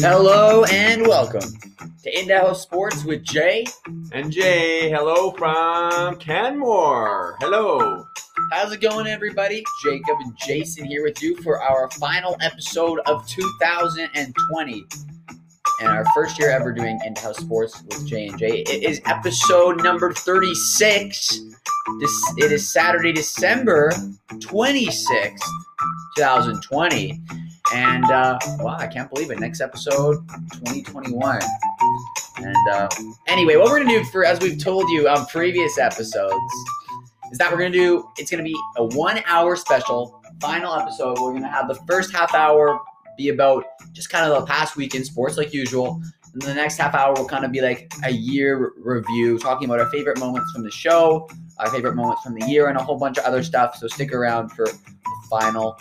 Hello and welcome to Idaho Sports with Jay. And Jay, hello from Canmore. Hello. How's it going, everybody? Jacob and Jason here with you for our final episode of 2020 and our first year ever doing Idaho Sports with J and J. It is episode number 36. This it is Saturday, December 26th, 2020. And uh, wow, I can't believe it. Next episode, 2021. And uh, anyway, what we're gonna do for, as we've told you on previous episodes, is that we're gonna do. It's gonna be a one-hour special final episode. We're gonna have the first half hour be about just kind of the past week in sports, like usual. And the next half hour will kind of be like a year review, talking about our favorite moments from the show, our favorite moments from the year, and a whole bunch of other stuff. So stick around for the final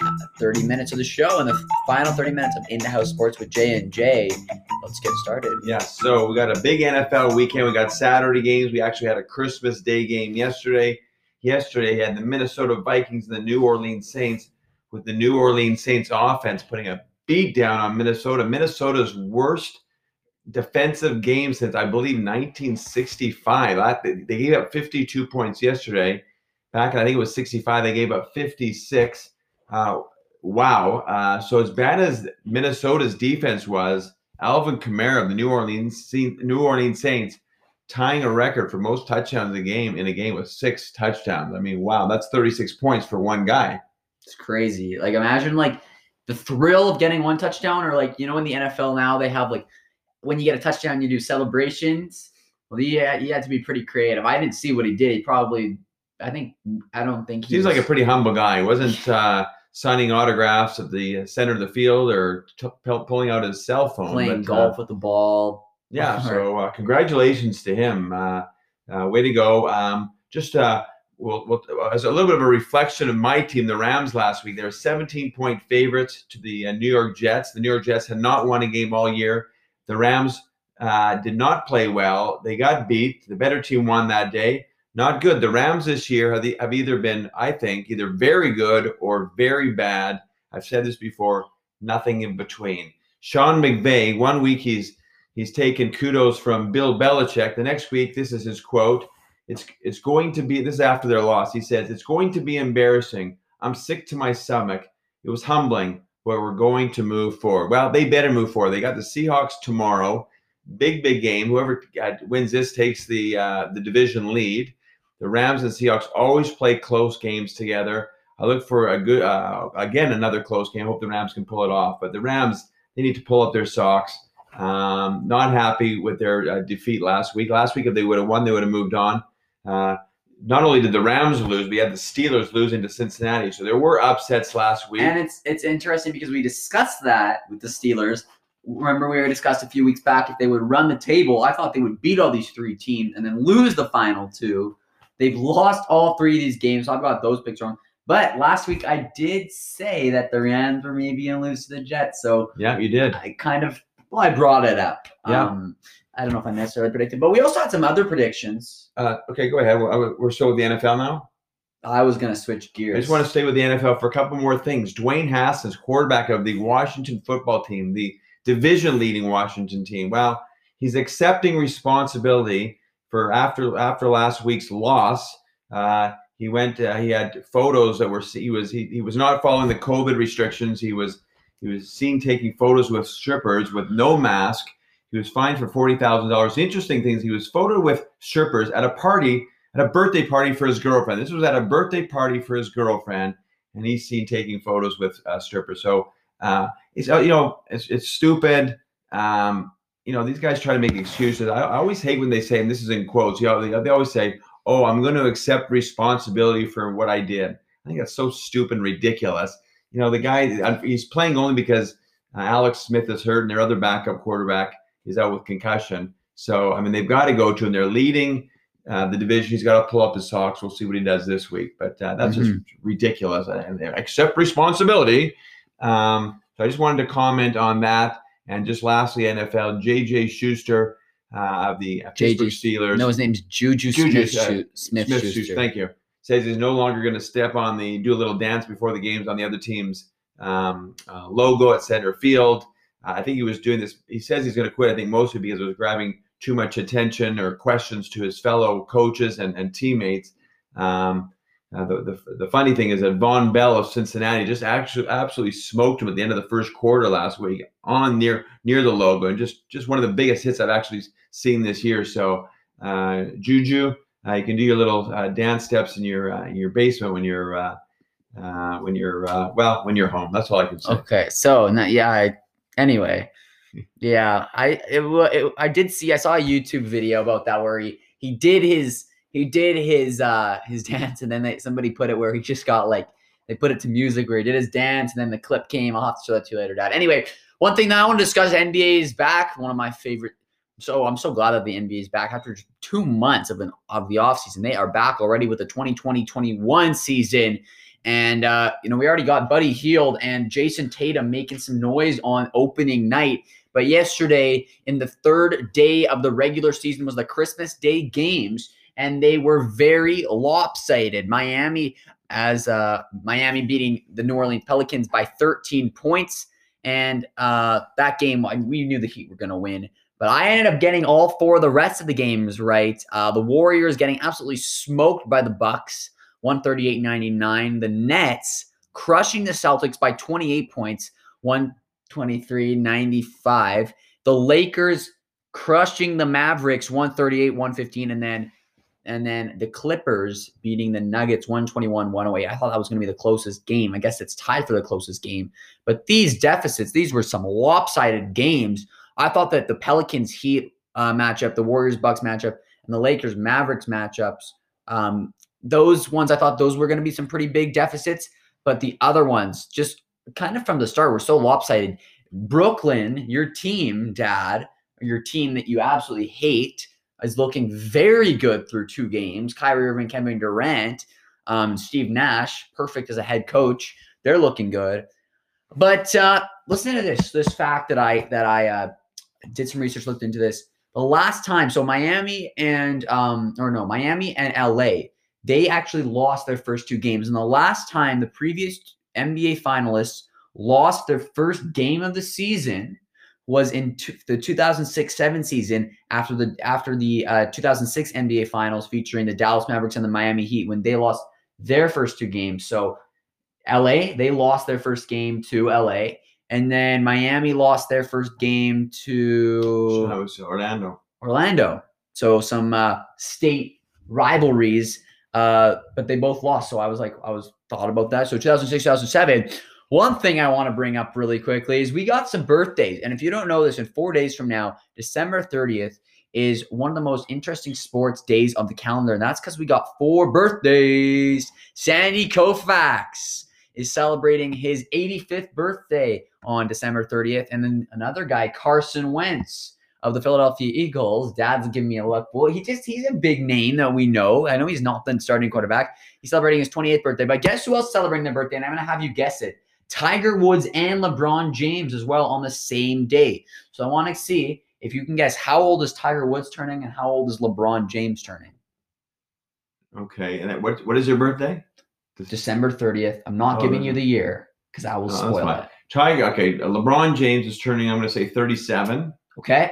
uh, 30 minutes of the show and the final 30 minutes of in the house sports with J and J. Let's get started. Yeah, so we got a big NFL weekend. We got Saturday games. We actually had a Christmas Day game yesterday. Yesterday had the Minnesota Vikings and the New Orleans Saints, with the New Orleans Saints offense putting a beat down on Minnesota. Minnesota's worst defensive game since I believe 1965. They gave up 52 points yesterday. Back, I think it was 65. They gave up 56. Uh, wow. Uh, so as bad as Minnesota's defense was, Alvin Kamara of the New Orleans New Orleans Saints tying a record for most touchdowns in a game in a game with six touchdowns. I mean, wow, that's 36 points for one guy. It's crazy. Like imagine like the thrill of getting one touchdown, or like you know in the NFL now they have like when you get a touchdown you do celebrations. Well, yeah, he had to be pretty creative. I didn't see what he did. He probably, I think, I don't think he seems was, like a pretty humble guy. He wasn't. Uh, signing autographs at the center of the field or t- pulling out his cell phone. Playing but, uh, golf uh, with the ball. Yeah. so uh, congratulations to him. Uh, uh, way to go. Um, just uh, as a little bit of a reflection of my team, the Rams last week. They're 17 point favorites to the uh, New York Jets. The New York Jets had not won a game all year. The Rams uh, did not play well. They got beat. The better team won that day not good. The Rams this year have, the, have either been, I think, either very good or very bad. I've said this before, nothing in between. Sean McVay, one week he's he's taken kudos from Bill Belichick. The next week, this is his quote. It's it's going to be this is after their loss. He says, It's going to be embarrassing. I'm sick to my stomach. It was humbling, but we're going to move forward. Well, they better move forward. They got the Seahawks tomorrow. Big, big game. Whoever wins this takes the uh, the division lead. The Rams and Seahawks always play close games together. I look for a good, uh, again, another close game. I hope the Rams can pull it off. But the Rams, they need to pull up their socks. Um, not happy with their uh, defeat last week. Last week, if they would have won, they would have moved on. Uh, not only did the Rams lose, we had the Steelers losing to Cincinnati. So there were upsets last week. And it's it's interesting because we discussed that with the Steelers. Remember, we were discussed a few weeks back if they would run the table. I thought they would beat all these three teams and then lose the final two. They've lost all three of these games. So I've got those picks wrong. But last week I did say that the Rams were maybe going to lose to the Jets. So yeah, you did. I kind of well, I brought it up. Yeah. Um, I don't know if I necessarily predicted, but we also had some other predictions. Uh, okay, go ahead. We're, we're still with the NFL now. I was going to switch gears. I just want to stay with the NFL for a couple more things. Dwayne Haskins, quarterback of the Washington football team, the division leading Washington team. Well, he's accepting responsibility for after after last week's loss. Uh, he went. Uh, he had photos that were. He was. He, he was not following the COVID restrictions. He was. He was seen taking photos with strippers with no mask. He was fined for forty thousand dollars. The interesting thing is he was photoed with strippers at a party, at a birthday party for his girlfriend. This was at a birthday party for his girlfriend, and he's seen taking photos with uh, strippers. So uh, it's uh, you know it's it's stupid. Um, you know, these guys try to make excuses. I, I always hate when they say, and this is in quotes, you know, they, they always say, oh, I'm going to accept responsibility for what I did. I think that's so stupid and ridiculous. You know, the guy, uh, he's playing only because uh, Alex Smith is hurt and their other backup quarterback is out with concussion. So, I mean, they've got to go to, and they're leading uh, the division. He's got to pull up his socks. We'll see what he does this week. But uh, that's mm-hmm. just ridiculous. And accept responsibility. Um, so I just wanted to comment on that. And just lastly, NFL, J.J. Schuster uh, of the Pittsburgh Steelers. No, his name's Juju, Juju Smith, uh, Smith, Smith Schuster. Thank you. says he's no longer going to step on the do a little dance before the games on the other team's um, uh, logo at center field. Uh, I think he was doing this. He says he's going to quit. I think mostly because it was grabbing too much attention or questions to his fellow coaches and, and teammates. Um, uh, the, the, the funny thing is that Vonn Bell of Cincinnati just actually absolutely smoked him at the end of the first quarter last week on near near the logo and just just one of the biggest hits I've actually seen this year. So uh, Juju, uh, you can do your little uh, dance steps in your uh, in your basement when you're uh, when you're well when you're home. That's all I can say. Okay, so yeah. I, anyway, yeah, I it, it I did see I saw a YouTube video about that where he he did his he did his uh his dance and then they, somebody put it where he just got like they put it to music where he did his dance and then the clip came. I'll have to show that to you later, Dad. Anyway, one thing that I want to discuss: NBA is back. One of my favorite. So I'm so glad that the NBA is back after two months of an of the offseason. They are back already with the 2020-21 season. And uh, you know, we already got Buddy Hield and Jayson Tatum making some noise on opening night. But yesterday, in the third day of the regular season, was the Christmas Day games and they were very lopsided. Miami, as uh, Miami beating the New Orleans Pelicans by 13 points, and uh, that game we knew the Heat were going to win. But I ended up getting all four of the rest of the games right. Uh, the Warriors getting absolutely smoked by the Bucks, 138-99. The Nets crushing the Celtics by 28 points, 123-95. The Lakers crushing the Mavericks, 138-115, and then and then the Clippers beating the Nuggets 121 108. I thought that was going to be the closest game. I guess it's tied for the closest game. But these deficits, these were some lopsided games. I thought that the Pelicans Heat uh, matchup, the Warriors Bucks matchup, and the Lakers Mavericks matchups, um, those ones, I thought those were going to be some pretty big deficits. But the other ones, just kind of from the start, were so lopsided. Brooklyn, your team, Dad, your team that you absolutely hate is looking very good through two games. Kyrie Irving, Kevin Durant, um, Steve Nash, perfect as a head coach. They're looking good. But uh, listen to this this fact that I that I uh, did some research, looked into this. The last time, so Miami and um, or no, Miami and LA, they actually lost their first two games. And the last time the previous NBA finalists lost their first game of the season was in the 2006-7 season after the after the uh, 2006 NBA Finals featuring the Dallas Mavericks and the Miami Heat when they lost their first two games. So LA, they lost their first game to LA, and then Miami lost their first game to Orlando. Orlando. So some uh, state rivalries, uh, but they both lost. So I was like, I was thought about that. So 2006, 2007 one thing I want to bring up really quickly is we got some birthdays. And if you don't know this, in four days from now, December 30th is one of the most interesting sports days of the calendar. And that's because we got four birthdays. Sandy Koufax is celebrating his 85th birthday on December 30th. And then another guy, Carson Wentz of the Philadelphia Eagles. Dad's giving me a look. Well, he just he's a big name that we know. I know he's not the starting quarterback. He's celebrating his 28th birthday. But guess who else is celebrating their birthday? And I'm gonna have you guess it. Tiger Woods and LeBron James as well on the same day. So I want to see if you can guess how old is Tiger Woods turning and how old is LeBron James turning. Okay, and what what is your birthday? December 30th. I'm not oh, giving you the year because I will no, spoil it. Tiger, okay. LeBron James is turning, I'm going to say 37. Okay.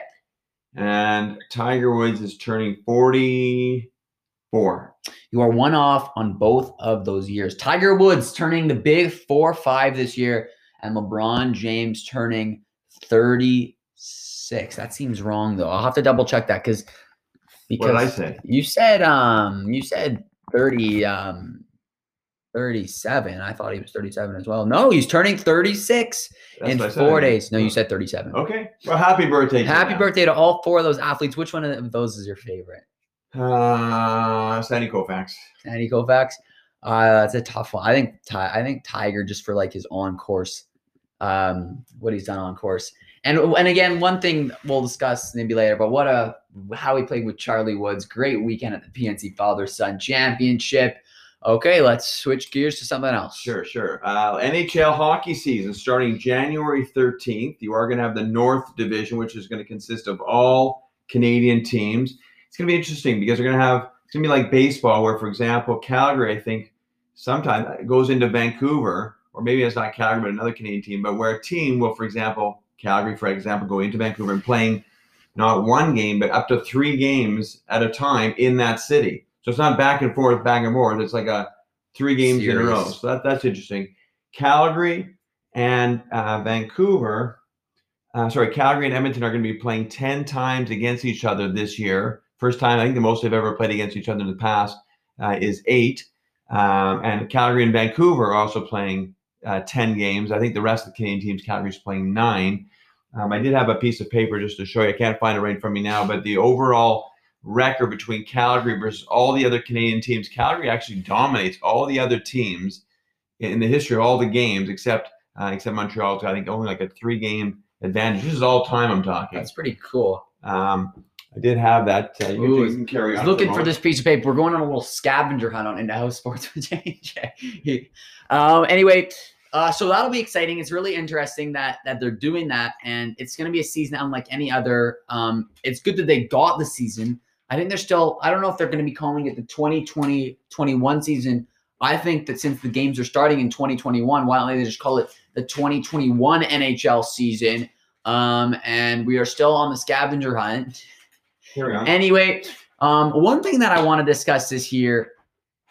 And Tiger Woods is turning 44. You are one off on both of those years. Tiger Woods turning the big four five this year, and LeBron James turning 36. That seems wrong though. I'll have to double check that because because what did I say? You said um you said 30 um 37. I thought he was 37 as well. No, he's turning 36 That's in four days. No, you said 37. Okay. Well, happy birthday. happy birthday to all four of those athletes. Which one of those is your favorite? Uh, Sandy Koufax. Sandy Koufax. Uh, that's a tough one. I think I think Tiger just for like his on course, um, what he's done on course. And and again, one thing we'll discuss maybe later, but what a how he played with Charlie Woods. Great weekend at the PNC Father Son Championship. Okay, let's switch gears to something else. Sure, sure. Uh, NHL hockey season starting January 13th. You are going to have the North Division, which is going to consist of all Canadian teams it's going to be interesting because they're going to have it's gonna be like baseball, where for example, Calgary, I think sometimes goes into Vancouver, or maybe it's not Calgary, but another Canadian team, but where a team will, for example, Calgary, for example, go into Vancouver and playing not one game, but up to three games at a time in that city. So it's not back and forth, back and forth. It's like a three games in a row. So that, that's interesting. Calgary and uh, Vancouver, uh, sorry, Calgary and Edmonton are going to be playing 10 times against each other this year. First time, I think the most they've ever played against each other in the past uh, is eight. Um, and Calgary and Vancouver are also playing uh, 10 games. I think the rest of the Canadian teams, Calgary's playing nine. Um, I did have a piece of paper just to show you. I can't find it right of me now, but the overall record between Calgary versus all the other Canadian teams, Calgary actually dominates all the other teams in the history of all the games except uh, except Montreal's I think only like a three game advantage. This is all time I'm talking. That's pretty cool. Um, I did have that. Uh, you, Ooh, can, you can carry on. looking a for this piece of paper. We're going on a little scavenger hunt on Into House Sports with JJ. um, anyway, uh, so that'll be exciting. It's really interesting that that they're doing that, and it's going to be a season unlike any other. Um, it's good that they got the season. I think they're still. I don't know if they're going to be calling it the 2020-21 season. I think that since the games are starting in 2021, why don't they just call it the 2021 NHL season? Um, and we are still on the scavenger hunt. Carry on. Anyway, um, one thing that I want to discuss is here.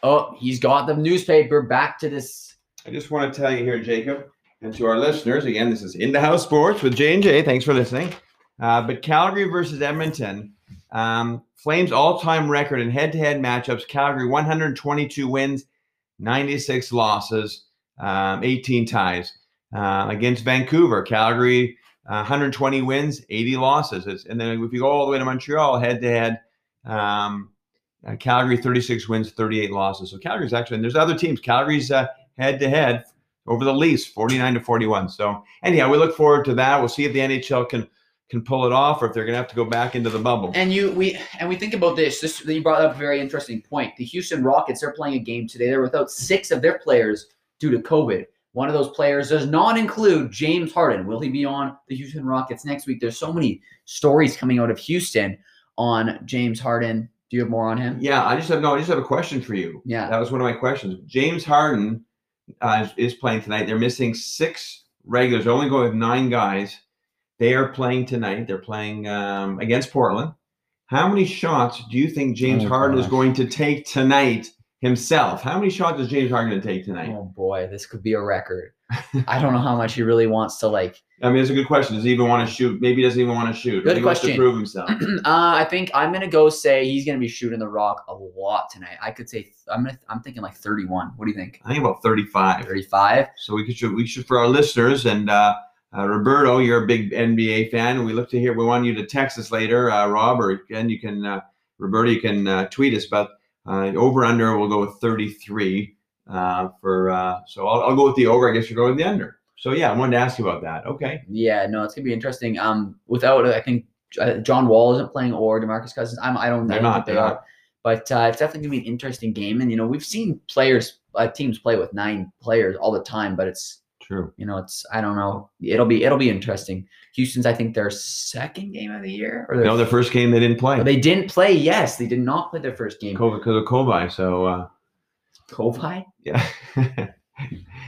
Oh, he's got the newspaper back to this. I just want to tell you here, Jacob, and to our listeners, again, this is In the House Sports with J and J. Thanks for listening. Uh, but Calgary versus Edmonton, um, Flames all-time record in head-to-head matchups. Calgary 122 wins, 96 losses, um, 18 ties. Uh, against Vancouver, Calgary uh, 120 wins, 80 losses. It's, and then if you go all the way to Montreal, head-to-head. Um, uh, Calgary 36 wins, 38 losses. So Calgary's actually, and there's other teams. Calgary's head to head over the Leafs, 49 to 41. So anyhow, we look forward to that. We'll see if the NHL can can pull it off or if they're going to have to go back into the bubble. And you we and we think about this. This you brought up a very interesting point. The Houston Rockets they're playing a game today. They're without six of their players due to COVID. One of those players does not include James Harden. Will he be on the Houston Rockets next week? There's so many stories coming out of Houston on James Harden. Do you have more on him? Yeah, I just have no. I just have a question for you. Yeah. That was one of my questions. James Harden uh, is, is playing tonight. They're missing six regulars. They're only going with nine guys. They are playing tonight. They're playing um, against Portland. How many shots do you think James Oh, Harden is going to take tonight himself? How many shots is James Harden going to take tonight? Oh boy, this could be a record. I don't know how much he really wants to like. I mean, it's a good question. Does he even want to shoot? Maybe he doesn't even want to shoot. Good he wants to question. prove himself. uh, I think I'm gonna go say he's gonna be shooting the rock a lot tonight. I could say I'm gonna I'm thinking like 31. What do you think? I think about 35. 35. So we could shoot. we should for our listeners and uh, uh, Roberto, you're a big NBA fan. We look to hear. We want you to text us later, uh, Rob, or again you can uh, Roberto, you can uh, tweet us. But uh, over under, we'll go with 33 uh, for. Uh, so I'll, I'll go with the over. I guess you're going with the under. So yeah, I wanted to ask you about that. Okay. Yeah, no, it's gonna be interesting. Um, without I think John Wall isn't playing or Demarcus Cousins. I'm I don't know They're not, they they're are, not. but uh, it's definitely gonna be an interesting game. And you know we've seen players uh, teams play with nine players all the time, but it's True. you know it's I don't know. It'll be it'll be interesting. Houston's I think their second game of the year or their No, the first game they didn't play they didn't play. Yes, they did not play their first game. COVID because of Kobe. So. Uh. Yeah.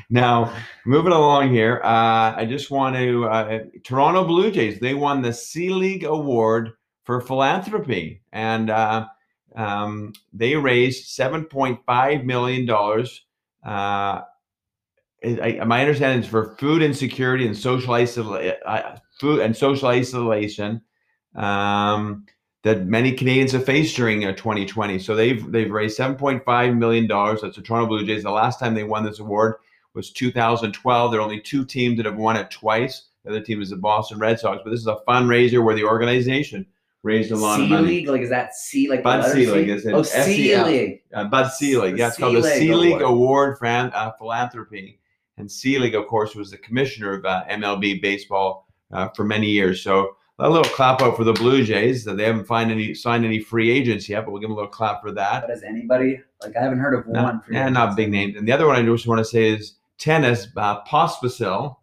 now, moving along here, uh, I just want to uh, Toronto Blue Jays. They won the Selig Award for philanthropy, and uh, um, they raised seven point five million dollars. Uh, I, my understanding is for food insecurity and social isolation, uh, food and social isolation. Um, that many Canadians have faced during uh, 2020. So they've they've raised 7.5 million dollars. That's the Toronto Blue Jays. The last time they won this award was 2012. There are only two teams that have won it twice. The other team is the Boston Red Sox. But this is a fundraiser where the organization raised a lot of C money. League, like is that C like Bud C C? League, is it? Oh, C League. Uh, Bud Selig. Yeah, it's called the Selig Award. Award for uh, Philanthropy. And Selig, of course, was the commissioner of uh, MLB baseball uh, for many years. So a little clap out for the Blue Jays. That they haven't find any signed any free agents yet, but we'll give them a little clap for that. But has anybody like I haven't heard of No, one. for yeah, not big names. And the other one I just want to say is tennis. Uh, Pospisil,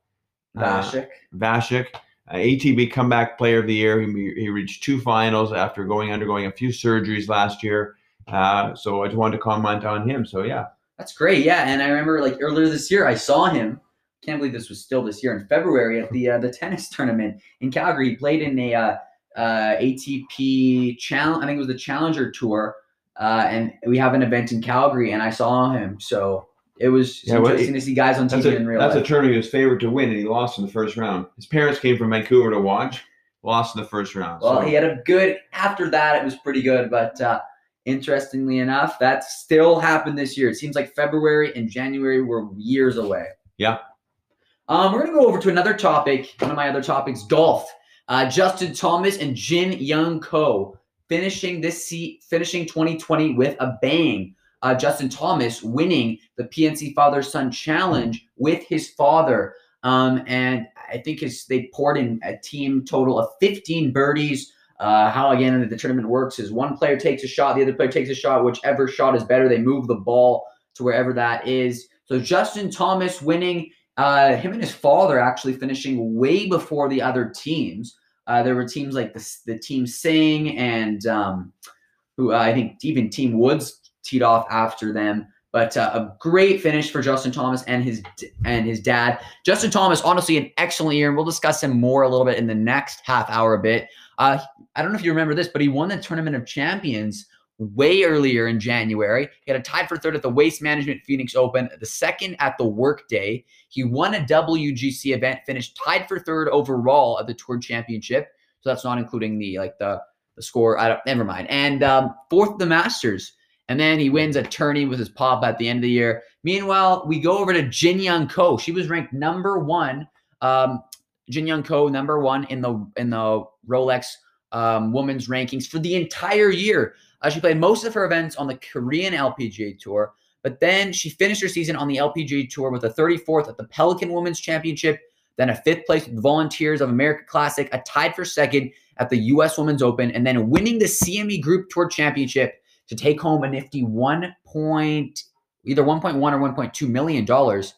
uh, Vasek. Vasek, uh, ATP comeback player of the year. He, he reached two finals after going undergoing a few surgeries last year. Uh, so I just wanted to comment on him. So yeah, That's great. Yeah, and I remember like earlier this year, I saw him. Can't believe this was still this year in February at the uh, the tennis tournament in Calgary. He played in a uh, uh, ATP challenge. I think it was the Challenger Tour, uh, and we have an event in Calgary, and I saw him. So it was Yeah, well, interesting to see guys on that's TV a in real that's a tournament he was favored to win, and he lost in the first round. His parents came from Vancouver to watch, lost in the first round. Well, so. he had a good. After that, it was pretty good. But uh, interestingly enough, that still happened this year. It seems like February and January were years away. Yeah. Um, we're gonna go over to another topic. One of my other topics: golf. Uh, Justin Thomas and Jin Young Ko finishing this seat, finishing 2020 with a bang. Uh, Justin Thomas winning the PNC Father Son Challenge with his father. Um, and I think his, they poured in a team total of 15 birdies. Uh, how again the tournament works is one player takes a shot, the other player takes a shot. Whichever shot is better, they move the ball to wherever that is. So Justin Thomas winning. Uh, him and his father actually finishing way before the other teams. Uh, there were teams like the, the team Singh and um, who uh, I think even Team Woods teed off after them. But uh, a great finish for Justin Thomas and his and his dad. Justin Thomas, honestly, an excellent year, and we'll discuss him more a little bit in the next half hour a bit. Uh, I don't know if you remember this, but he won the Tournament of Champions way earlier in January. He had a tied for third at the Waste Management Phoenix Open, the second at the Workday. He won a WGC event, finished tied for third overall at the Tour Championship. So that's not including the like the the score. I don't. Never mind. And um, fourth the Masters. And then he wins a tourney with his pop at the end of the year. Meanwhile, we go over to Jin Young Ko. She was ranked number one. Um, Jin Young Ko number one in the in the Rolex um, women's rankings for the entire year. Uh, she played most of her events on the Korean LPGA Tour, but then she finished her season on the LPGA Tour with a 34th at the Pelican Women's Championship, then a fifth place with the Volunteers of America Classic, a tied for second at the U.S. Women's Open, and then winning the CME Group Tour Championship to take home a nifty one point, either 1.1 or 1.2 million dollars.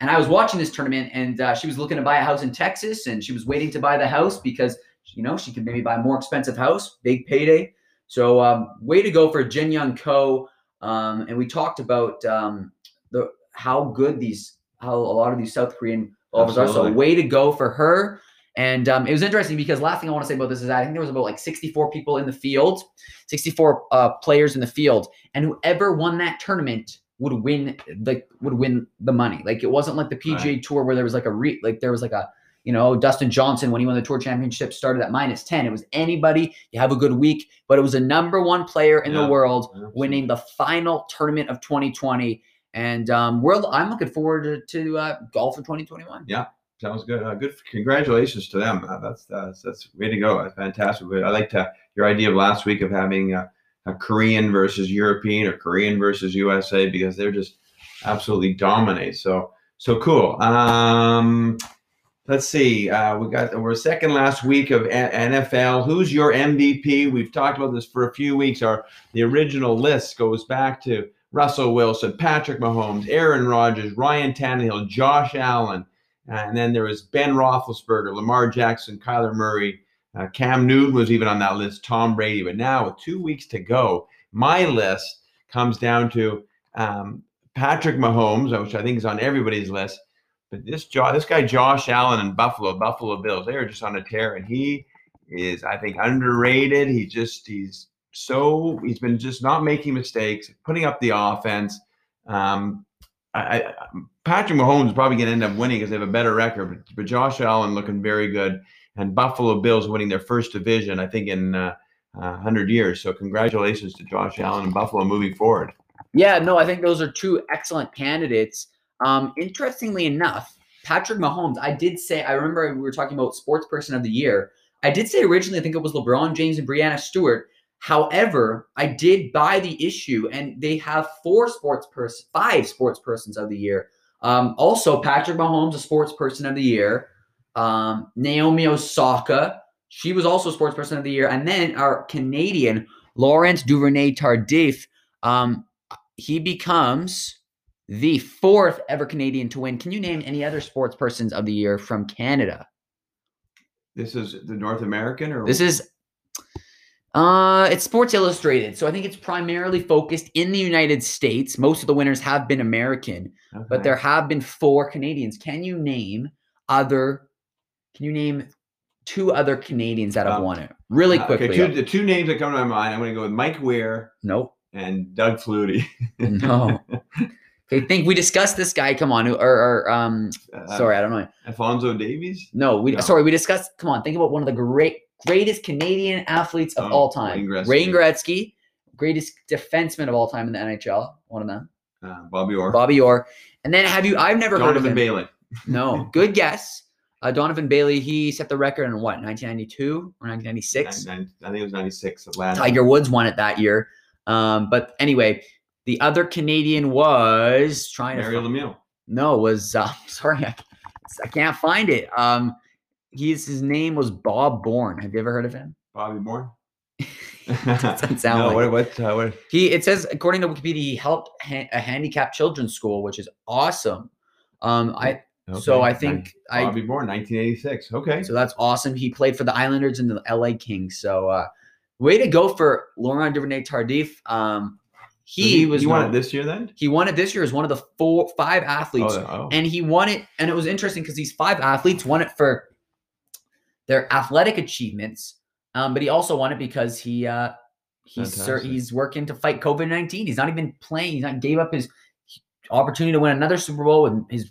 And I was watching this tournament, and uh, she was looking to buy a house in Texas, and she was waiting to buy the house because you know she could maybe buy a more expensive house, big payday. So um, way to go for Jin Young Ko. Um, and we talked about um, the how good these how a lot of these South Korean golfers are. So way to go for her. And um, it was interesting because last thing I want to say about this is that I think there was about like 64 people in the field, 64 uh, players in the field, and whoever won that tournament would win the would win the money. Like it wasn't like the PGA Tour where there was like a re like there was like a you know Dustin Johnson when he won the Tour Championship started at minus 10. It was anybody. You have a good week, but it was a number one player in Yeah. the world winning the final tournament of 2020. And um, we're I'm looking forward to, to uh, golf for 2021. Yeah. Sounds good. Uh, good. Congratulations to them. Uh, that's that's that's way to go. That's fantastic. I like to your idea of last week of having uh, Korean versus European or Korean versus USA because they're just absolutely dominate. So so cool. Um, let's see. Uh, we got we're second last week of NFL. Who's your MVP? We've talked about this for a few weeks. Our the original list goes back to Russell Wilson, Patrick Mahomes, Aaron Rodgers, Ryan Tannehill, Josh Allen. And then there was Ben Roethlisberger, Lamar Jackson, Kyler Murray, uh, Cam Newton was even on that list, Tom Brady. But now, with two weeks to go, my list comes down to um, Patrick Mahomes, which I think is on everybody's list. But this jo- this guy Josh Allen in Buffalo, Buffalo Bills, they are just on a tear, and he is, I think, underrated. He just he's so he's been just not making mistakes, putting up the offense. Um, I, I, Patrick Mahomes is probably going to end up winning because they have a better record, but, but Josh Allen looking very good, and Buffalo Bills winning their first division, I think, in uh, uh, 100 years. So congratulations to Josh Allen and Buffalo moving forward. Yeah, no, I think those are two excellent candidates. Um, interestingly enough, Patrick Mahomes, I did say, I remember we were talking about sports person of the year. I did say originally, I think it was LeBron James and Breanna Stewart. However, I did buy the issue, and they have four sports person, five sports persons of the year. Um, also, Patrick Mahomes, a sports person of the year. Um, Naomi Osaka, she was also sports person of the year. And then our Canadian Lawrence Duvernay Tardif, um, he becomes the fourth ever Canadian to win. Can you name any other sports persons of the year from Canada? This is the North American, or This is Uh, it's Sports Illustrated, so I think it's primarily focused in the United States. Most of the winners have been American, but there have been four Canadians. Can you name other? Can you name two other Canadians that have Um, won it really Uh, quickly? Okay, two, the two names that come to my mind. I'm going to go with Mike Weir nope. and Doug Flutie. No. Okay, think we discussed this guy. Come on, or, or um, Uh, sorry, I don't know. Alfonso Davies. No, we No. sorry, we discussed. Come on, think about one of the great greatest Canadian athletes of Oh, all time. Wayne Gretzky. Wayne Gretzky, greatest defenseman of all time in the NHL. One of them, Uh, Bobby Orr. Bobby Orr. And then have you? I've never heard of him. Bailey. No, good guess. Uh, Donovan Bailey. He set the record in what 1992 or 1996. Nine- nine- I think it was 96 Atlanta. Tiger Woods won it that year. Um, but anyway, the other Canadian was trying Mario to. Lemieux. No, was uh, sorry, I, I can't find it. Um, he's his name was Bob Bourne. Have you ever heard of him? Bobby Bourne. Doesn't sound no, like what, it. what, uh, what? He it says according to Wikipedia, he helped ha- a handicapped children's school, which is awesome. Um, I so I think I Bobby Bourne, 1986. Okay. so that's awesome. He played for the Islanders and the LA Kings. So uh, way to go for Laurent Duvernay Tardif. Um, he, was He won known- it this year then? he won it this year as one of the four five athletes Oh, oh. and he won it and it was interesting because these five athletes won it for their athletic achievements um, but he also won it because he uh, he's Fantastic. he's working to fight covid-19 he's not even playing he's not gave up his opportunity to win another super bowl with his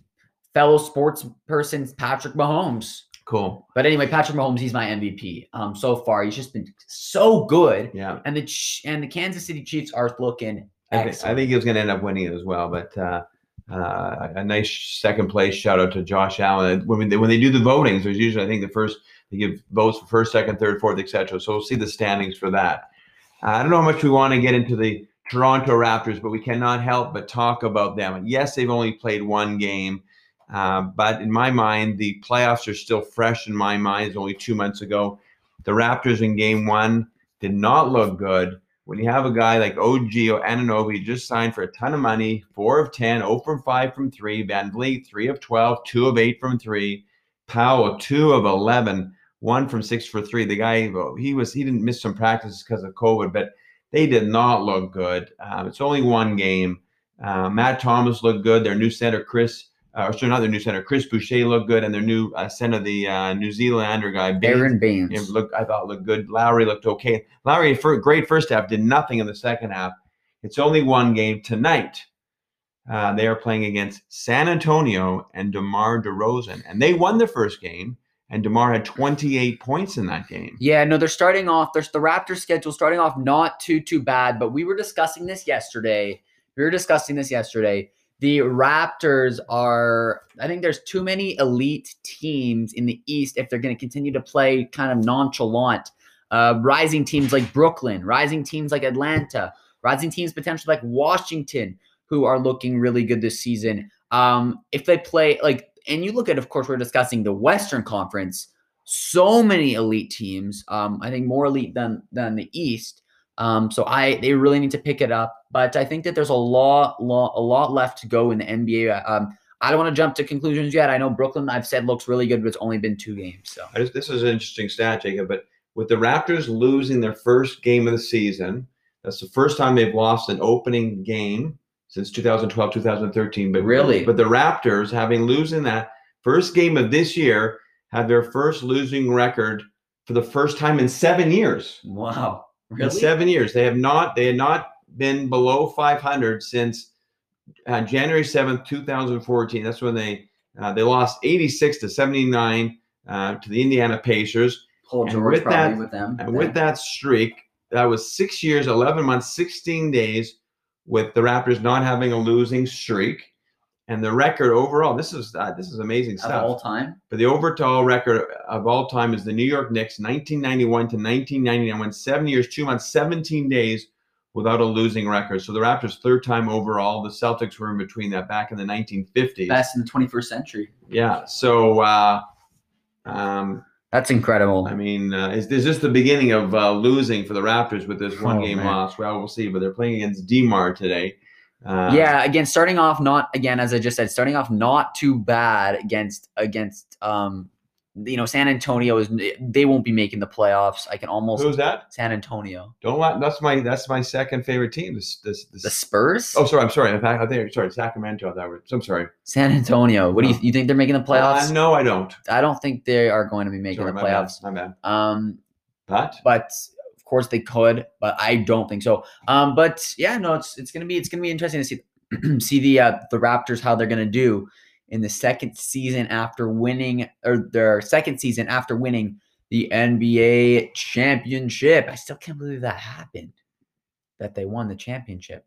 fellow sports person patrick mahomes cool. but anyway patrick mahomes he's my mvp um, so far he's just been so good Yeah. and the Ch- and the kansas city chiefs are looking I, thi- I think he was going to end up winning it as well. But uh, uh, a nice second place shout out to Josh Allen. When they, when they do the votings, there's usually I think the first they give votes for first, second, third, fourth, etc. So we'll see the standings for that. Uh, I don't know how much we want to get into the Toronto Raptors, but we cannot help but talk about them. Yes, they've only played one game, uh, but in my mind, the playoffs are still fresh in my mind. It's only two months ago. The Raptors in game one did not look good. When you have a guy like OG or Anunoby just signed for a ton of money, four of 10, 0 from 5 from 3, VanVleet, 3 of 12, 2 of 8 from 3, Powell, 2 of 11, 1 from 6 for 3. The guy, he was he didn't miss some practices because of COVID, but they did not look good. Um, it's only one game. Uh, Matt Thomas looked good. Their new center, Chris, uh, sorry, not their new center, Chris Boucher looked good, and their new uh, center, the uh, New Zealander guy, Baynes, aron baynes it looked, I thought looked good. Lowry looked okay. Lowry, for great first half, did nothing in the second half. It's only one game tonight. Uh, they are playing against San Antonio and DeMar DeRozan, and they won the first game. And DeMar had 28 points in that game. Yeah, no, they're starting off. There's the Raptors schedule starting off not too too bad, but we were discussing this yesterday. We were discussing this yesterday. The Raptors are. I think there's too many elite teams in the East if they're going to continue to play kind of nonchalant. Uh, rising teams like Brooklyn, rising teams like Atlanta, rising teams potentially like Washington, who are looking really good this season. Um, if they play like, and you look at, of course, we're discussing the Western Conference so many elite teams. Um, I think more elite than than the East. Um, so I they really need to pick it up. But I think that there's a lot, lot a lot left to go in the NBA. Um, I don't want to jump to conclusions yet. I know Brooklyn, I've said looks really good, but it's only been two games. So I just, this is an interesting stat, Jacob. But with the Raptors losing their first game of the season, that's the first time they've lost an opening game since 2012, 2013. But Really? but the Raptors, having losing that first game of this year, had their first losing record for the first time in seven years. wow, In seven years, they have not they had not been below 500 since uh, January 7th, 2014. That's when they uh, they lost 86 to 79 uh, to the Indiana Pacers. Paul And George with probably that- with them. And with that streak, that was six years, 11 months, 16 days with the Raptors not having a losing streak. And the record overall, this is uh, this is amazing of stuff. all time. But the overall record of all time is the New York Knicks, 1991 to 1999, went seven years, two months, 17 days without a losing record. So the Raptors' third time overall. The Celtics were in between that back in the 1950s. Best in the 21st century. Yeah. So, uh, um, That's incredible. I mean, uh, is, is this the beginning of uh, losing for the Raptors with this one Oh, game man. loss? Well, we'll see. But they're playing against DeMar today. Uh, yeah, again, starting off not again as I just said, starting off not too bad against against um you know, San Antonio is they won't be making the playoffs. I can almost Who's that? San Antonio. Don't let. That's my that's my second favorite team. This this, this The Spurs? Oh, sorry. I'm sorry. In fact, I think sorry. Sacramento. That was. I'm sorry. San Antonio. What do you you think they're making the playoffs? Uh, no, I don't. I don't think they are going to be making Sorry, the my bad, playoffs. My bad. Um, But but of course they could, but I don't think so. Um, but yeah, no, it's it's gonna be it's gonna be interesting to see see the uh, the Raptors how they're gonna do in the second season after winning or their second season after winning the NBA championship. I still can't believe that happened. That they won the championship.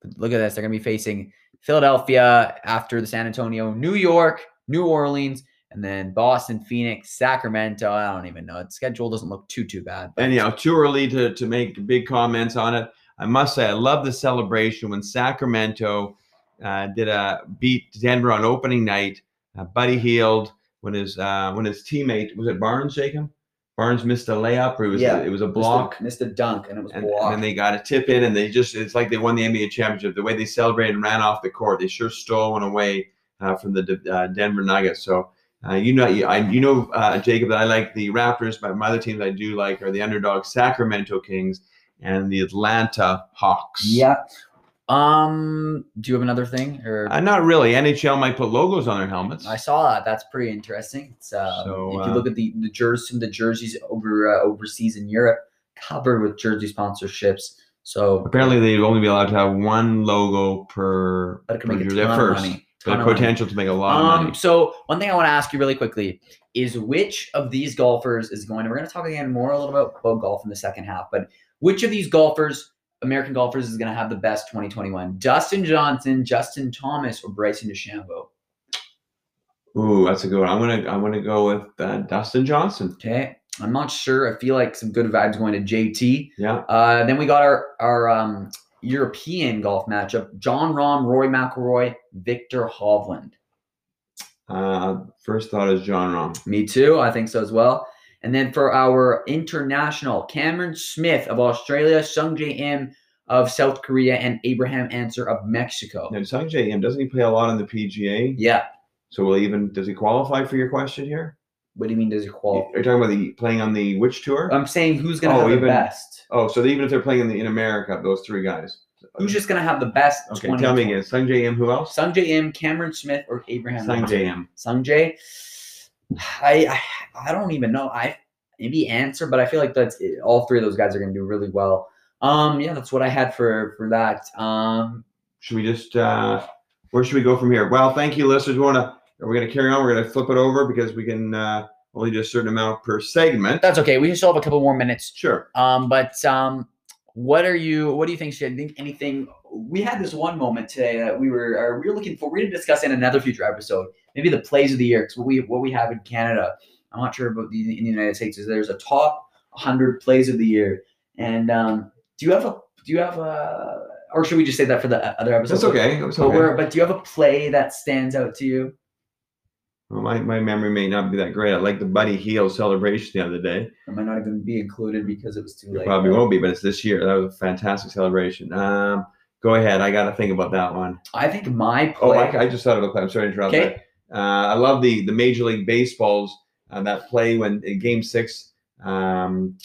But look at this. They're gonna be facing Philadelphia after the San Antonio, New York, New Orleans, and then Boston, Phoenix, Sacramento. I don't even know. The schedule doesn't look too too bad. but- anyhow, too early to to make big comments on it. I must say, I love the celebration when Sacramento uh, did a beat Denver on opening night. Uh, Buddy Hield when his uh, when his teammate was it Barnes, Jacob? Barnes missed a layup, or it was Yeah. it was a Missed a- block. missed a dunk, and it was and, blocked. and then they got a tip in and they just it's like they won the NBA championship the way they celebrated and ran off the court they sure stole one away uh, from the uh, Denver Nuggets so uh, you know you, I, you know uh, Jacob that I like the Raptors but my other teams I do like are the underdog Sacramento Kings and the Atlanta Hawks yeah. Um. Do you have another thing, or uh, not really NHL might put logos on their helmets I saw that. That's pretty interesting. It's uh, So, if you uh, look at the the jersey, the jerseys over uh, overseas in Europe, covered with jersey sponsorships. So apparently they'd only be allowed to have one logo per, but it per make a ton at of first money. But Ton the of money. potential to make a lot of Um, money so one thing I want to ask you really quickly is which of these golfers is going to, we're going to talk again more a little about, about golf in the second half, but which of these golfers, American golfers, is going to have the best 2021? Dustin Johnson, Justin Thomas, or Bryson DeChambeau? Ooh, that's a good one. I'm gonna I'm gonna go with uh, Dustin Johnson. Okay. I'm not sure. I feel like some good vibes going to JT. Yeah. Uh, then we got our, our um, European golf matchup Jon Rahm, Rory McIlroy, Viktor Hovland. Uh, first thought is Jon Rahm. Me too. I think so as well. And then for our international, Cameron Smith of Australia, Sung Jae Im of South Korea, and Abraham Ancer of Mexico. Now, Sung Jae Im doesn't he play a lot on the PGA? Yeah. So will he even does he qualify for your question here? What do you mean? Does he Are qualify? you talking about the playing on the which tour? I'm saying who's going to Oh, have the best? oh, so even if they're playing in the in America, those three guys. Who's just going to have the best? Okay, tell me again. Sung Jae Im, who else? Sung Jae Im, Cameron Smith, or Abraham Sung Ancer? Jae Sung Jae. I, I I don't even know. I maybe Ancer, but I feel like that's all three of those guys are going to do really well. Um, yeah, that's what I had for for that. Um, Should we just uh where should we go from here? Well, thank you, listeners. We wanna are we gonna carry on? We're gonna flip it over because we can uh only do a certain amount per segment. that's okay. We still have a couple more minutes. Sure. Um, but um, what are you? What do you think? Should I think anything? We had this one moment today that we were we were looking for. We're going to discuss in another future episode. Maybe the plays of the year because what we what we have in Canada. I'm not sure about the in the United States. Is there's a top 100 plays of the year, and um, do you have a do you have a or should we just say that for the other episode? That's okay. That's But, okay. we're, but do you have a play that stands out to you? Well, my, my memory may not be that great. I like the Buddy Hield celebration the other day. It might not even be included because it was too It late. probably won't be, but it's this year. That was a fantastic celebration. Um, go ahead. I got to think about that one. I think my Oh. I, I just thought of a play. I'm sorry to interrupt. Okay. Uh, I love the the Major League Baseball's uh, that play when in Game Six, um,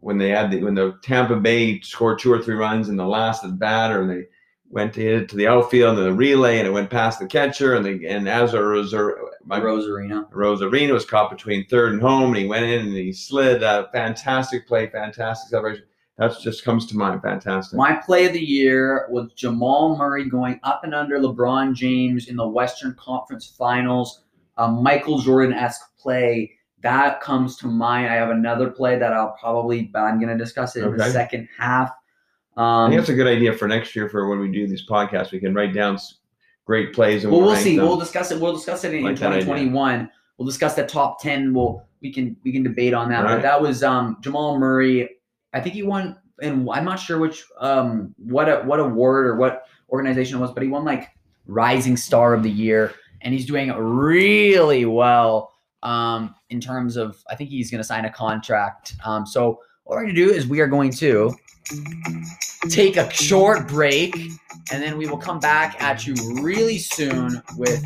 when they had the when the Tampa Bay scored two or three runs in the last at bat, or they went to hit it to the outfield and the relay, and it went past the catcher, and the and as a reserve, my Rose Arena. Arozarena was caught between third and home, and he went in and he slid. Uh, fantastic play, fantastic celebration. That just comes to mind. Fantastic. My play of the year was Jamal Murray going up and under LeBron James in the Western Conference Finals. A Michael Jordan esque play that comes to mind. I have another play that I'll probably, but I'm going to discuss it in the second half. I Um, think that's a good idea for next year for when we do these podcasts. We can write down great plays and well, we'll see. them. We'll discuss it. We'll discuss it in, Like that 2021. We'll discuss the top 10. We'll we can we can debate on that. But that was um, Jamal Murray. I think he won, and I'm not sure which um what a, what award or what organization it was, but he won like Rising Star of the Year, and he's doing really well um in terms of I think he's going to sign a contract. Um, so what we're going to do is we are going to take a short break, and then we will come back at you really soon with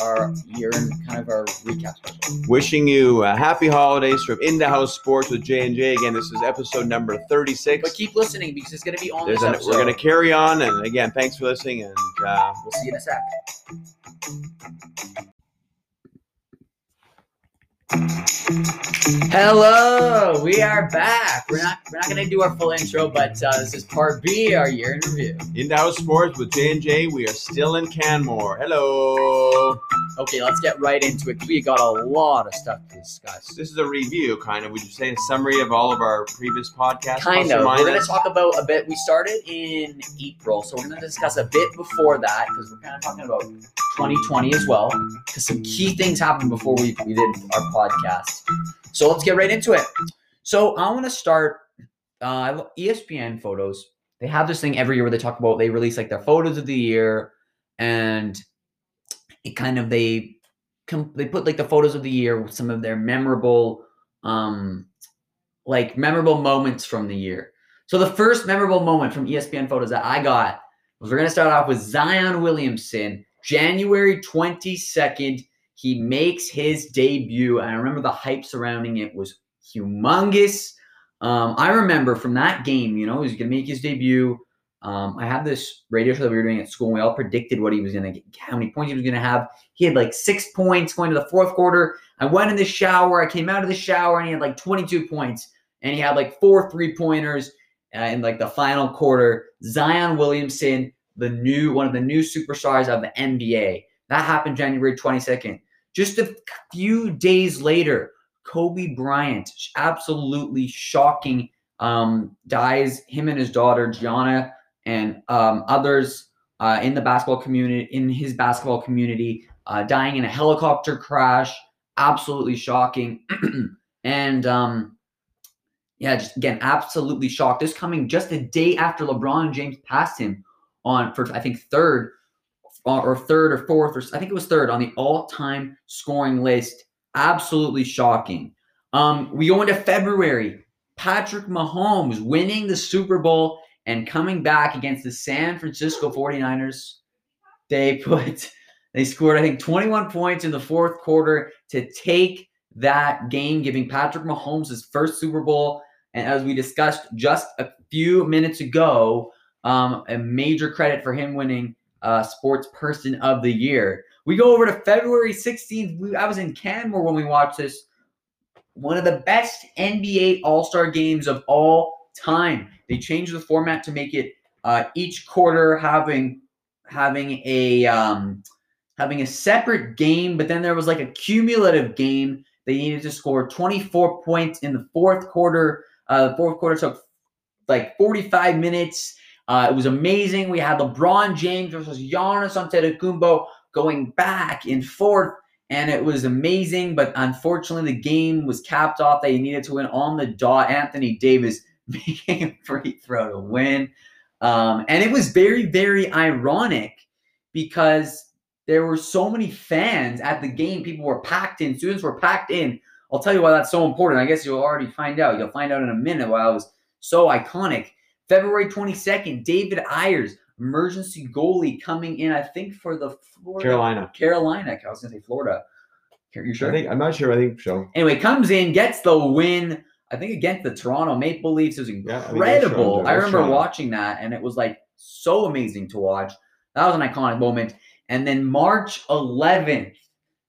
our year and kind of our recap special. Wishing you uh, happy holidays from Into House Sports with J and J. Again, this is episode number thirty-six. But keep listening because it's going to be on There's this an, episode. we're going to carry on, and again, thanks for listening. And uh, We'll see you in a sec. Hello, we are back. We're not we're not gonna do our full intro, but uh, this is part B, our year in review. Into House Sports with J and J. We are still in Canmore. Hello. Okay, let's get right into it. We got a lot of stuff to discuss. This is a review, kind of. Would you say a summary of all of our previous podcasts? Kind of. We're gonna talk about a bit. We started in April, so we're gonna discuss a bit before that because we're kind of talking about 2020 as well. Because some key things happened before we, we did our podcast. So let's get right into it. So I want to start. Uh, ESPN photos. They have this thing every year where they talk about they release like their photos of the year, and it kind of they com- they put like the photos of the year with some of their memorable um like memorable moments from the year. So the first memorable moment from ESPN photos that I got was we're gonna start off with Zion Williamson, January 22nd. He makes his debut, I remember the hype surrounding it was humongous. Um, I remember from that game, you know, he was gonna make his debut. Um, I had this radio show that we were doing at school, and we all predicted what he was gonna get, how many points he was gonna have. He had like six points going to the fourth quarter. I went in the shower. I came out of the shower, and he had like 22 points, and he had like four three pointers uh, in like the final quarter. Zion Williamson, the new one of the new superstars of the NBA. That happened January 22nd. Just a few days later, Kobe Bryant, absolutely shocking, um, dies. Him and his daughter Gianna and um, others uh, in the basketball community, in his basketball community, uh, dying in a helicopter crash. Absolutely shocking. and um, yeah, just again, absolutely shocked. This coming just a day after LeBron James passed him on for I think third or third or fourth, or I think it was third on the all-time scoring list. Absolutely shocking. Um, we go into February. Patrick Mahomes winning the Super Bowl and coming back against the San Francisco 49ers. They put they scored, I think, 21 points in the fourth quarter to take that game, giving Patrick Mahomes his first Super Bowl. And as we discussed just a few minutes ago, um, a major credit for him winning uh, Sports Person of the Year. We go over to February 16th. We, I was in Canmore when we watched this. One of the best NBA All Star games of all time. They changed the format to make it uh, each quarter having having a um, having a separate game, but then there was like a cumulative game. They needed to score 24 points in the fourth quarter. Uh, the fourth quarter took like 45 minutes. Uh, it was amazing. We had LeBron James versus Giannis Antetokounmpo going back and forth, and it was amazing. But unfortunately, the game was capped off. They needed to win on the dot. Anthony Davis making a free throw to win, um, and it was very, very ironic because there were so many fans at the game. People were packed in. Students were packed in. I'll tell you why that's so important. I guess you'll already find out. You'll find out in a minute why it was so iconic. February 22nd, David Ayres, emergency goalie, coming in, I think, for the Florida Carolina. Carolina. I was going to say Florida. You sure? I think I'm not sure. I think so. Anyway, comes in, gets the win. I think against the Toronto Maple Leafs. It was Yeah, I think it was incredible. I remember watching that, and it was like so amazing to watch. That was an iconic moment. And then March 11th,